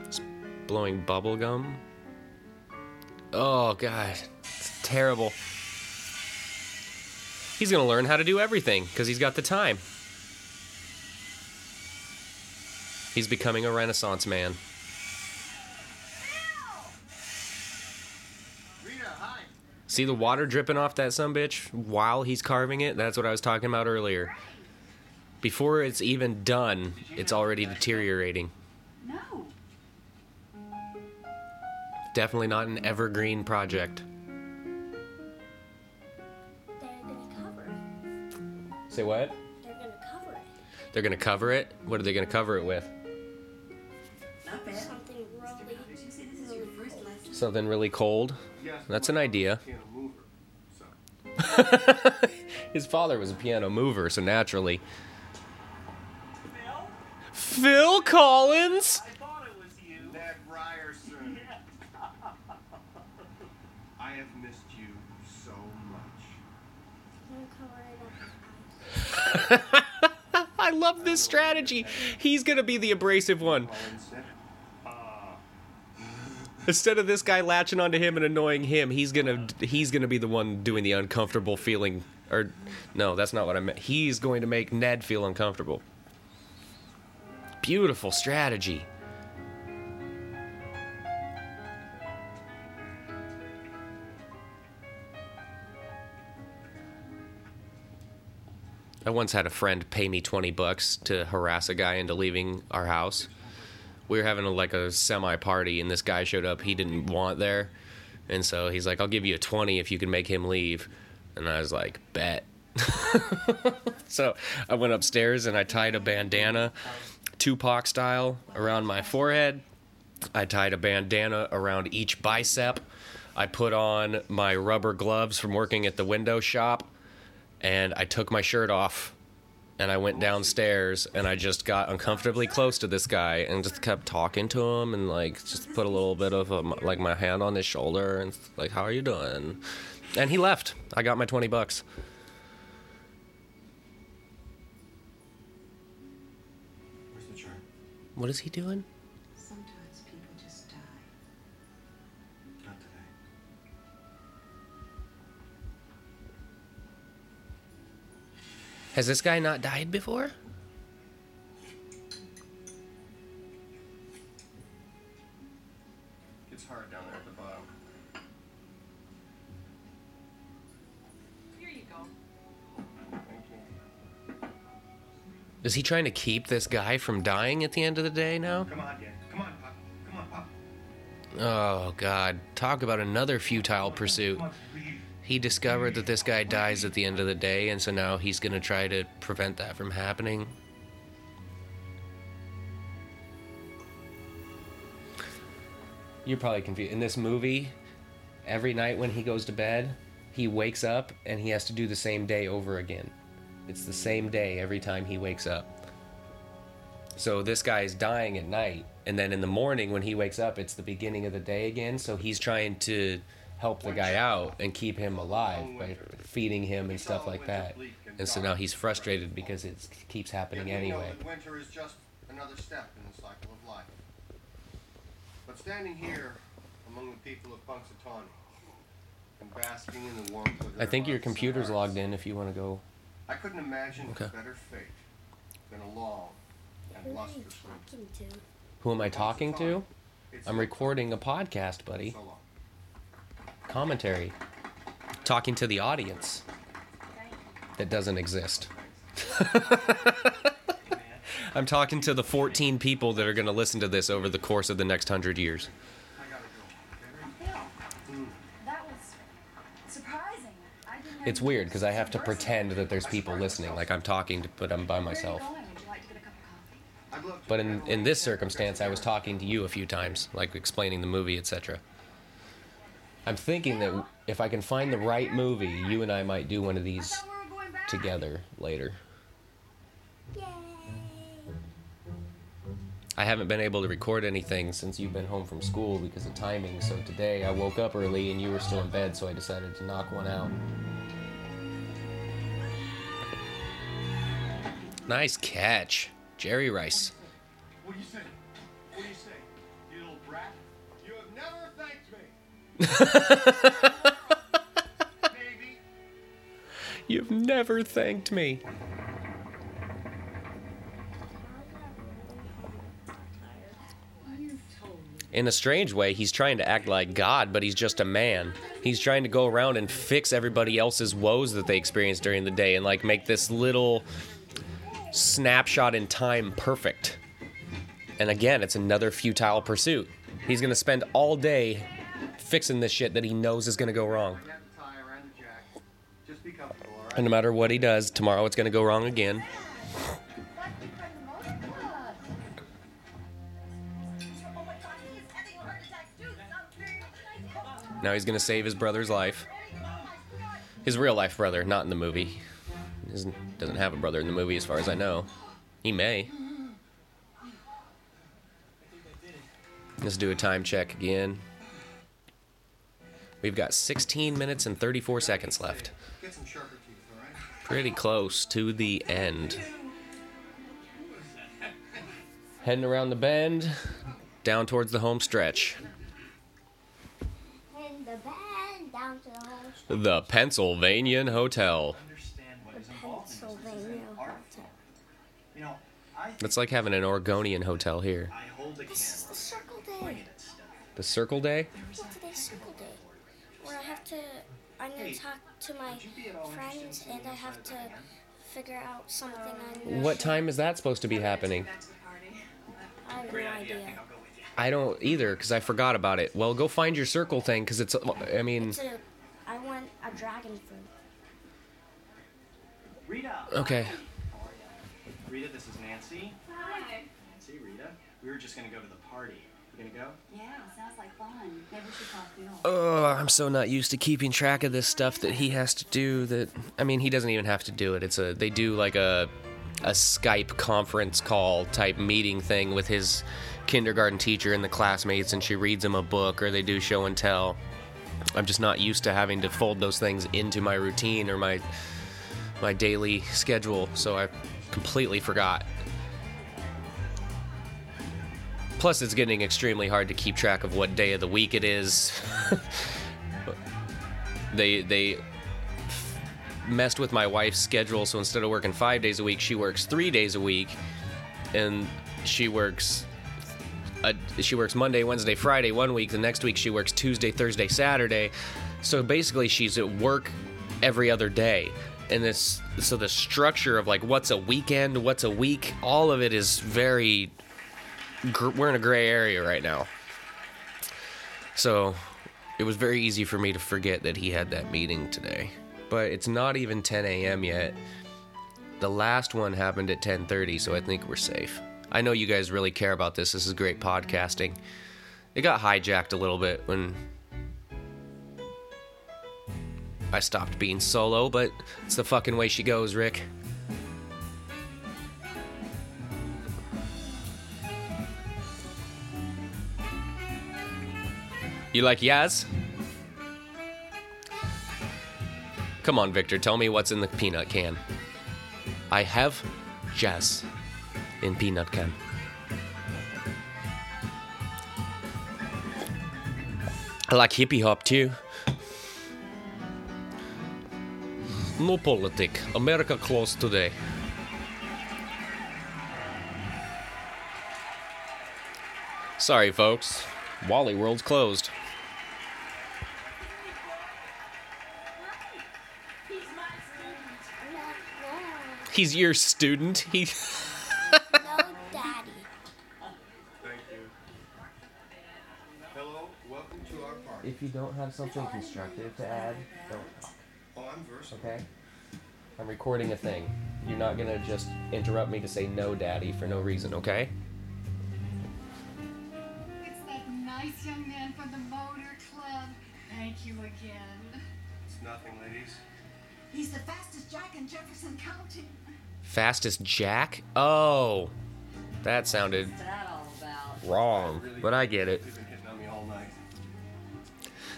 Speaker 1: It's blowing bubble gum. Oh god. It's terrible. He's to learn how to do everything cuz he's got the time. He's becoming a renaissance man. See the water dripping off that some bitch while he's carving it? That's what I was talking about earlier. Before it's even done, it's already deteriorating.
Speaker 7: No.
Speaker 1: Definitely not an evergreen project.
Speaker 2: They're gonna cover.
Speaker 1: Say what?
Speaker 2: They're gonna cover it.
Speaker 1: They're gonna cover it? What are they gonna cover it with?
Speaker 6: Not bad.
Speaker 2: Something really.
Speaker 6: Did you say this is your first lesson?
Speaker 1: Something really cold?
Speaker 3: Yes,
Speaker 1: That's an idea.
Speaker 3: Piano mover. So,
Speaker 1: His father was a piano mover, so naturally. Phil Connors?
Speaker 4: I thought it was you.
Speaker 3: Ned Ryerson. I have missed you so much.
Speaker 1: I love this strategy. He's gonna be the abrasive one. Instead of this guy latching onto him and annoying him, he's gonna he's gonna be the one doing the uncomfortable feeling. Or no, that's not what I meant. He's going to make Ned feel uncomfortable. Beautiful strategy. I once had a friend pay me 20 bucks to harass a guy into leaving our house. We were having a, like a semi party, and this guy showed up he didn't want there. And so he's like, I'll give you a 20 if you can make him leave. And I was like, bet. so I went upstairs and I tied a bandana, Tupac style, around my forehead. I tied a bandana around each bicep. I put on my rubber gloves from working at the window shop and I took my shirt off and I went downstairs and I just got uncomfortably close to this guy and just kept talking to him and like just put a little bit of um like my hand on his shoulder and like how are you doing? And he left. I got my 20 bucks.
Speaker 3: Where's the chart?
Speaker 1: What is he doing? Has this guy not died before?
Speaker 3: It's hard down there at the bottom.
Speaker 6: Here you go.
Speaker 3: Thank you.
Speaker 1: Is he trying to keep this guy from dying at the end of the day now?
Speaker 3: Come on, Dad. Come on, Pop. Come on, Pop.
Speaker 1: Oh god, talk about another futile pursuit.
Speaker 3: Come on, please.
Speaker 1: He discovered that this guy dies at the end of the day, and so now he's gonna try to prevent that from happening. You're probably confused. In this movie, every night when he goes to bed, he wakes up and he has to do the same day over again. It's the same day every time he wakes up. So this guy is dying at night, and then in the morning when he wakes up, it's the beginning of the day again. So he's trying to help the guy out and keep him alive by feeding him and stuff like that. And so now he's frustrated because it keeps happening
Speaker 3: Yet we know
Speaker 1: anyway.
Speaker 3: winter is just another step in the cycle of life. But standing here among the people of Punxsutawney and basking in the warmth of their
Speaker 1: I think your computer's logged in if you want to go.
Speaker 3: I couldn't imagine
Speaker 1: Okay.
Speaker 3: a better fate than a long and lustrous winter.
Speaker 1: Who am I talking to? I'm recording a podcast, buddy.
Speaker 3: so long.
Speaker 1: Commentary. Talking to the audience that doesn't exist. I'm talking to the 14 people that are going to listen to this over the course of the next 100 years.
Speaker 3: I gotta go.
Speaker 2: Phil, that was surprising. I didn't know
Speaker 1: It's weird because I have to pretend that there's people listening, like I'm talking, to, but I'm by
Speaker 2: Where are you
Speaker 1: myself.
Speaker 2: going? Would you like to get a cup of coffee?
Speaker 3: I'd love to
Speaker 1: But in, in this circumstance, I was talking to you a few times, like explaining the movie, etc. I'm thinking that if I can find the right movie, you and I might do one of these
Speaker 2: thought we were going back.
Speaker 1: together later. I haven't been able to record anything since you've been home from school because of timing. So today I woke up early and you were still in bed, so I decided to knock one out. Nice catch, Jerry Rice.
Speaker 3: What do you say? What do you say?
Speaker 1: You've never thanked me. In a strange way, he's trying to act like God, but he's just a man. He's trying to go around and fix everybody else's woes that they experience during the day and like make this little snapshot in time perfect. And again, it's another futile pursuit. He's going to spend all day fixing this shit that he knows is going to go wrong.
Speaker 3: I got the tie around the jack. Just be comfortable, all right?
Speaker 1: And no matter what he does, tomorrow it's going to go wrong again.
Speaker 2: My God, he is having a heart attack. Dude, stop.
Speaker 1: Now he's going to save his brother's life. His real life brother, not in the movie. He doesn't have a brother in the movie, as far as I know. He may. Let's do a time check again. We've got 16 minutes and 34 seconds left.
Speaker 3: Get some sharper teeth, all right?
Speaker 1: Pretty close to the end. Heading around the bend, down towards the home stretch.
Speaker 2: The band down to the whole
Speaker 1: The Pennsylvania Hotel.
Speaker 5: Understand what is involved in this. This is
Speaker 2: Pennsylvania
Speaker 5: an art
Speaker 2: Hotel.
Speaker 5: You know, I think
Speaker 1: It's like having an Oregonian hotel here.
Speaker 5: I hold a
Speaker 2: This is the circle day.
Speaker 1: The Circle Day?
Speaker 2: It's today's circle day. Where I have to, I'm gonna talk to my
Speaker 5: Would you be at all
Speaker 2: friends and I have to figure out something um, on
Speaker 1: What time is that supposed to be happening?
Speaker 6: Back to the party.
Speaker 2: I have no
Speaker 5: idea. I
Speaker 2: idea.
Speaker 5: think I'll go with you.
Speaker 1: I don't either because I forgot about it. Well, go find your circle thing because it's. I mean,
Speaker 2: It's a, I want a dragon fruit.
Speaker 5: Rita.
Speaker 1: okay.
Speaker 5: How are you? Rita, this is Nancy.
Speaker 6: Hi.
Speaker 5: Nancy, Rita. We were just gonna go to the party. You gonna go?
Speaker 7: Yeah, sounds like fun. Maybe we should call Phil.
Speaker 1: Oh, I'm so not used to keeping track of this stuff that he has to do. That I mean, he doesn't even have to do it. It's a they do like a a Skype conference call type meeting thing with his kindergarten teacher and the classmates, and she reads him a book, or they do show and tell. I'm just not used to having to fold those things into my routine or my my daily schedule, so I completely forgot. Plus, it's getting extremely hard to keep track of what day of the week it is. they they messed with my wife's schedule, so instead of working five days a week, she works three days a week, and she works. A, she works Monday, Wednesday, Friday one week. The next week she works Tuesday, Thursday, Saturday. So basically, she's at work every other day. And this, so the structure of like what's a weekend, what's a week, all of it is very gr- we're in a gray area right now. So it was very easy for me to forget that he had that meeting today. But it's not even 10 a.m. yet. The last one happened at 10:30, so I think we're safe. I know you guys really care about this. This is great podcasting. It got hijacked a little bit when I stopped being solo, but it's the fucking way she goes, Rick. You like Yaz? Come on, Victor, tell me what's in the peanut can. I have jazz in peanut can. I like hippie hop too. No politic. America closed today. Sorry, folks. Wally World's closed.
Speaker 2: He's
Speaker 1: your student. He.
Speaker 2: no, no, daddy.
Speaker 3: Thank you. Hello, welcome to our party.
Speaker 1: If you don't have something constructive to add, don't talk.
Speaker 3: Oh, I'm versatile.
Speaker 1: Okay? I'm recording a thing. You're not gonna just interrupt me to say no, daddy, for no reason, okay?
Speaker 10: It's that nice young man from the motor club. Thank you again.
Speaker 3: It's nothing, ladies.
Speaker 10: He's the fastest jack in Jefferson County.
Speaker 1: Fastest Jack? Oh. That sounded wrong, but I get it.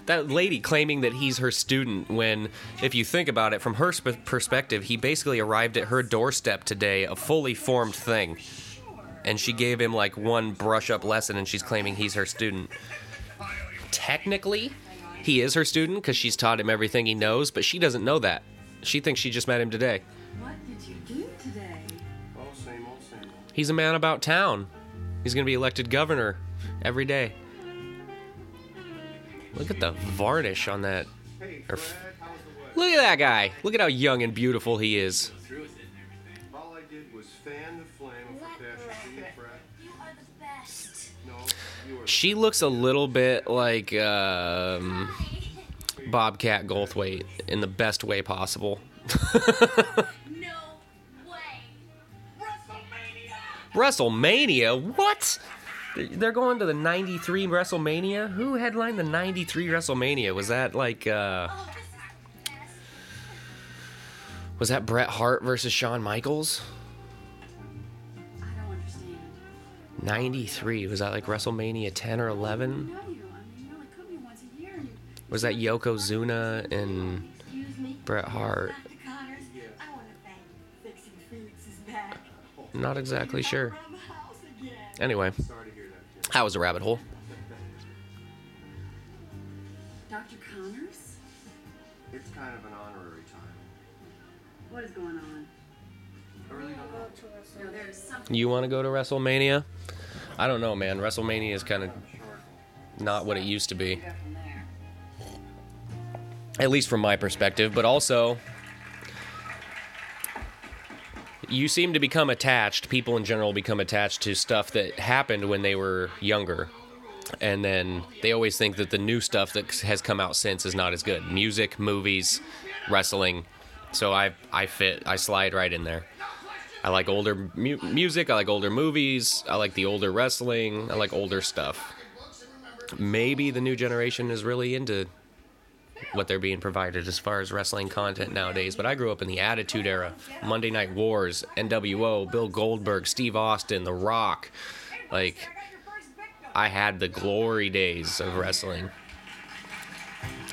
Speaker 1: That lady claiming that he's her student when, if you think about it from her sp- perspective, he basically arrived at her doorstep today, a fully formed thing. And she gave him like one brush up lesson and she's claiming he's her student. Technically, he is her student because she's taught him everything he knows, but she doesn't know that. She thinks she just met him today. He's a man about town. He's going to be elected governor every day. Look at the varnish on that. Look at that guy. Look at how young and beautiful he is. She looks a little bit like um, Bobcat Goldthwait in the best way possible. WrestleMania? What? They're going to the 93 WrestleMania? Who headlined the 93 WrestleMania? Was that like, uh.
Speaker 2: This is the best.
Speaker 1: Was that Bret Hart versus Shawn Michaels?
Speaker 7: I don't understand.
Speaker 1: 93. Was that like WrestleMania 10 or 11?
Speaker 10: No, you. I mean, you only could be once a year. and you-
Speaker 1: Was that Yokozuna and Bret Hart? Not exactly sure.
Speaker 6: Around the house again.
Speaker 1: Anyway,
Speaker 3: Sorry to hear that,
Speaker 1: was a rabbit hole.
Speaker 7: Dr. Connors?
Speaker 3: It's kind of an honorary time.
Speaker 7: What is going on?
Speaker 3: I really don't know.
Speaker 7: No, there's something.
Speaker 1: You want to go to WrestleMania? I don't know, man. WrestleMania is kind of not what it used to be.
Speaker 7: Go from there.
Speaker 1: at least from my perspective, but also you seem to become attached, people in general become attached to stuff that happened when they were younger. And then they always think that the new stuff that has come out since is not as good. Music, movies, wrestling. So I I fit, I slide right in there. I like older mu- music, I like older movies, I like the older wrestling, I like older stuff. Maybe the new generation is really into what they're being provided as far as wrestling content nowadays. But I grew up in the Attitude Era, Monday Night Wars, NWO, Bill Goldberg, Steve Austin, The Rock. Like, I had the glory days of wrestling.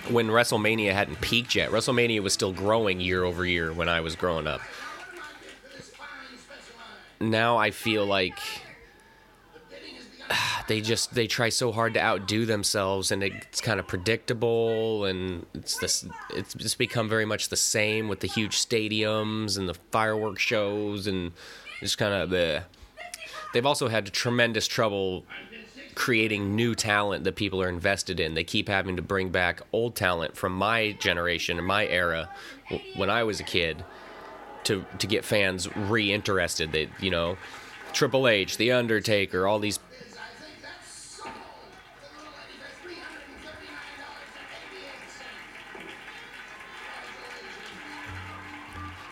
Speaker 1: When WrestleMania hadn't peaked yet, WrestleMania was still growing year over year when I was growing up. Now I feel like they just they try so hard to outdo themselves and it's kind of predictable and it's this it's just become very much the same with the huge stadiums and the fireworks shows and just kind of the they've also had tremendous trouble creating new talent that people are invested in. They keep having to bring back old talent from my generation or my era when I was a kid to to get fans reinterested. They you know Triple H, The Undertaker, all these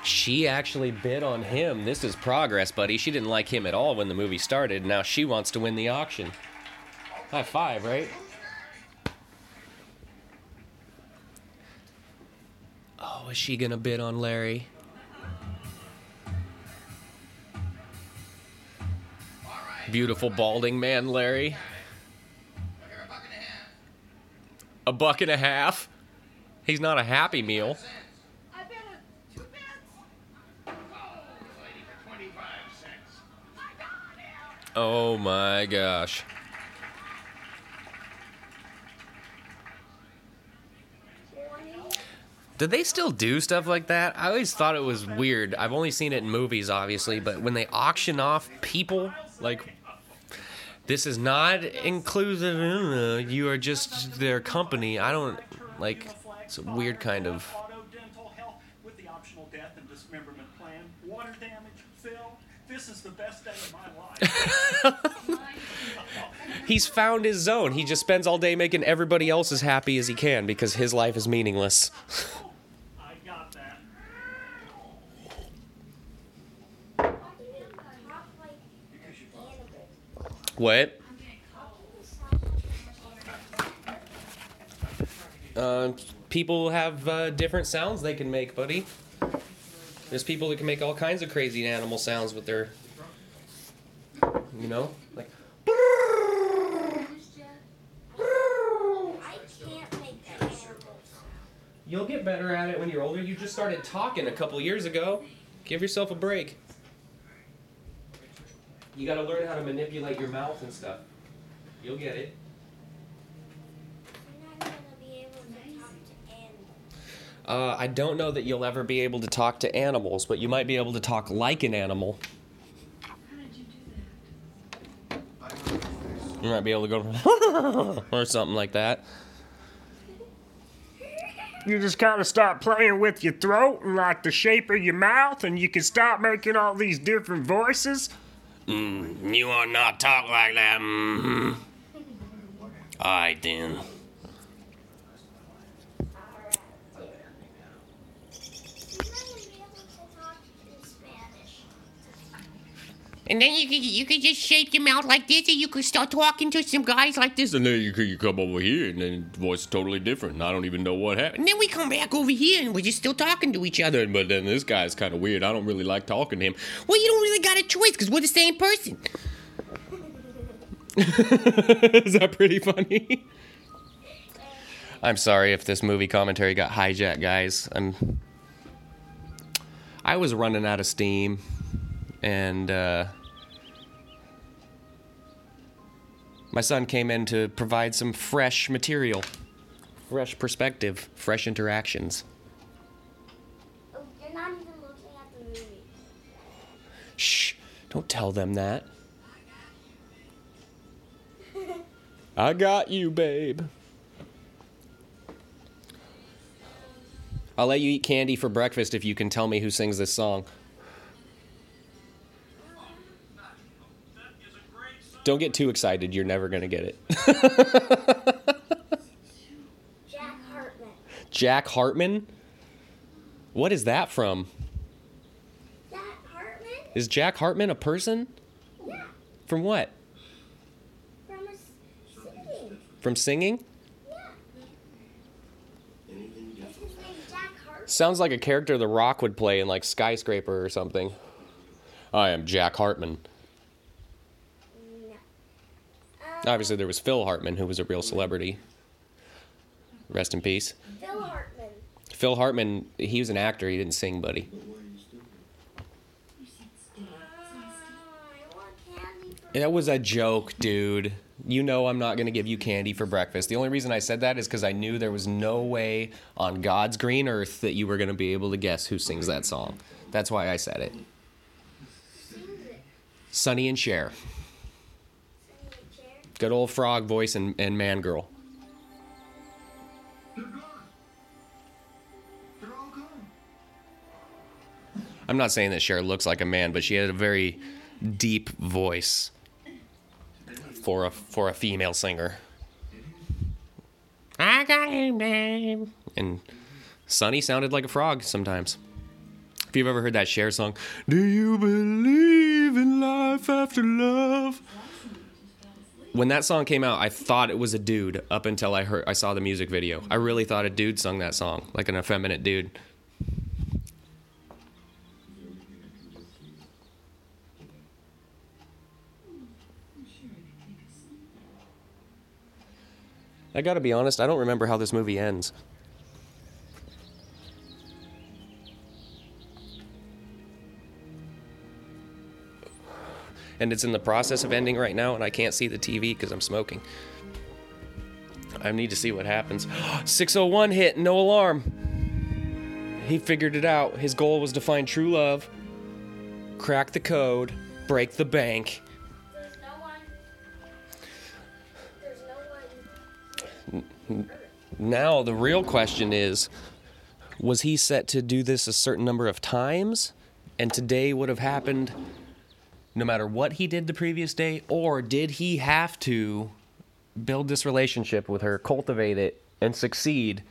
Speaker 1: She actually bid on him. This is progress, buddy. She didn't like him at all when the movie started. Now she wants to win the auction. High five, right? Oh, is she gonna bid on Larry? Beautiful balding man, Larry. A buck and a half. He's not a happy meal.
Speaker 6: I bet a two bets.
Speaker 1: Oh my gosh. Did they still do stuff like that? I always thought it was weird. I've only seen it in movies, obviously, but when they auction off people, like, this is not inclusive. You are just their company. I don't, like, it's a weird kind of.
Speaker 4: And dismemberment plan. Water damage, Phil. This is the best day of my life.
Speaker 1: He's found his zone. He just spends all day making everybody else as happy as he can because his life is meaningless.
Speaker 4: I got that.
Speaker 1: What? Uh, people have uh, different sounds they can make, buddy. There's people that can make all kinds of crazy animal sounds with their, you know, like. You'll get better at it when you're older. You just started talking a couple years ago. Give yourself a break. You got to learn how to manipulate your mouth and stuff. You'll get it.
Speaker 2: I'm not gonna be able to talk to animals.
Speaker 1: Uh, I don't know that you'll ever be able to talk to animals, but you might be able to talk like an animal.
Speaker 10: How did you do that?
Speaker 1: You might be able to go or something like that.
Speaker 9: You just kind of start playing with your throat and like the shape of your mouth, and you can start making all these different voices. Mm, you want not talk like that? Mm-hmm. All right then.
Speaker 2: You might be able to talk in Spanish.
Speaker 11: And then you could, you could just shake your mouth like this, and you could start talking to some guys like this.
Speaker 9: And then you, could you come over here, and then the voice is totally different. and I don't even know what happened.
Speaker 11: And then we come back over here, and we're just still talking to each other.
Speaker 9: But then this guy's kind of weird. I don't really like talking to him.
Speaker 11: Well, you don't really got a choice, because we're the same person.
Speaker 1: Is that pretty funny? I'm sorry if this movie commentary got hijacked, guys. I'm. I was running out of steam, and uh, my son came in to provide some fresh material, fresh perspective, fresh interactions.
Speaker 2: Oh, you're not even looking at the movie.
Speaker 1: Shh! Don't tell them that. I got you, babe. I'll let you eat candy for breakfast if you can tell me who sings this song. Don't get too excited. You're never going to get it.
Speaker 2: Jack Hartmann.
Speaker 1: Jack Hartmann? What is that from?
Speaker 2: Jack Hartmann?
Speaker 1: Is Jack Hartmann a person?
Speaker 2: Yeah.
Speaker 1: From what?
Speaker 2: From singing.
Speaker 1: From singing?
Speaker 2: Yeah. His name's Jack Hartmann.
Speaker 1: Sounds like a character The Rock would play in like Skyscraper or something. I am Jack Hartmann.
Speaker 2: No.
Speaker 1: Obviously, there was Phil Hartman, who was a real celebrity. Rest in peace.
Speaker 2: Phil Hartman.
Speaker 1: Phil Hartman, he was an actor. He didn't sing, buddy.
Speaker 2: I want candy for
Speaker 1: That was a joke, dude. You know I'm not going to give you candy for breakfast. The only reason I said that is because I knew there was no way on God's green earth that you were going to be able to guess who sings that song. That's why I said it.
Speaker 2: sings it.
Speaker 1: Sonny and Cher. Good old frog voice and, and man girl. I'm not saying that Cher looks like a man, but she had a very deep voice for a for a female singer. I got you, babe. And Sonny sounded like a frog sometimes. If you've ever heard that Cher song, Do you believe in life after love? When that song came out, I thought it was a dude up until I heard I saw the music video. I really thought a dude sung that song, like an effeminate dude. I gotta be honest, I don't remember how this movie ends. And it's in the process of ending right now, and I can't see the TV because I'm smoking. I need to see what happens. 601 hit, no alarm. He figured it out. His goal was to find true love, crack the code, break the bank.
Speaker 2: There's no one. There's no one.
Speaker 1: Now, the real question is was he set to do this a certain number of times? And today would have happened no matter what he did the previous day? Or did he have to build this relationship with her, cultivate it, and succeed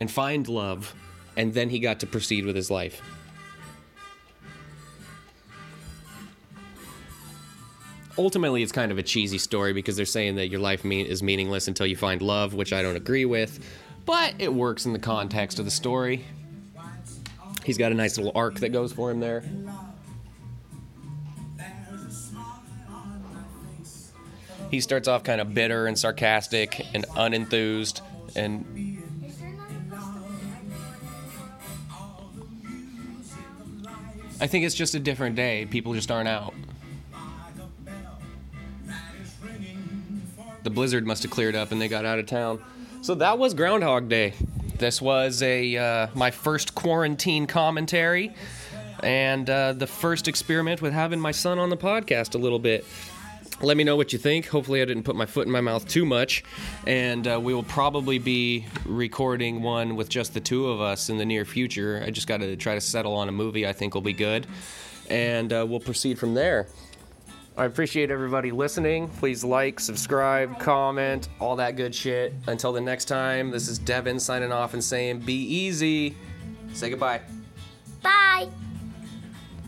Speaker 1: and find love? And then he got to proceed with his life. ultimately it's kind of a cheesy story because they're saying that your life mean, is meaningless until you find love, which I don't agree with, but it works in the context of the story. He's got a nice little arc that goes for him there. He starts off kind of bitter and sarcastic and unenthused and I think it's just a different day. People just aren't out. The blizzard must have cleared up and they got out of town. So that was Groundhog Day. This was a uh, my first quarantine commentary and uh, the first experiment with having my son on the podcast a little bit. Let me know what you think. Hopefully, I didn't put my foot in my mouth too much. And uh, we will probably be recording one with just the two of us in the near future. I just got to try to settle on a movie I think will be good. And uh, we'll proceed from there. I appreciate everybody listening. Please like, subscribe, comment, all that good shit. Until the next time, this is Devin signing off and saying, be easy. Say goodbye.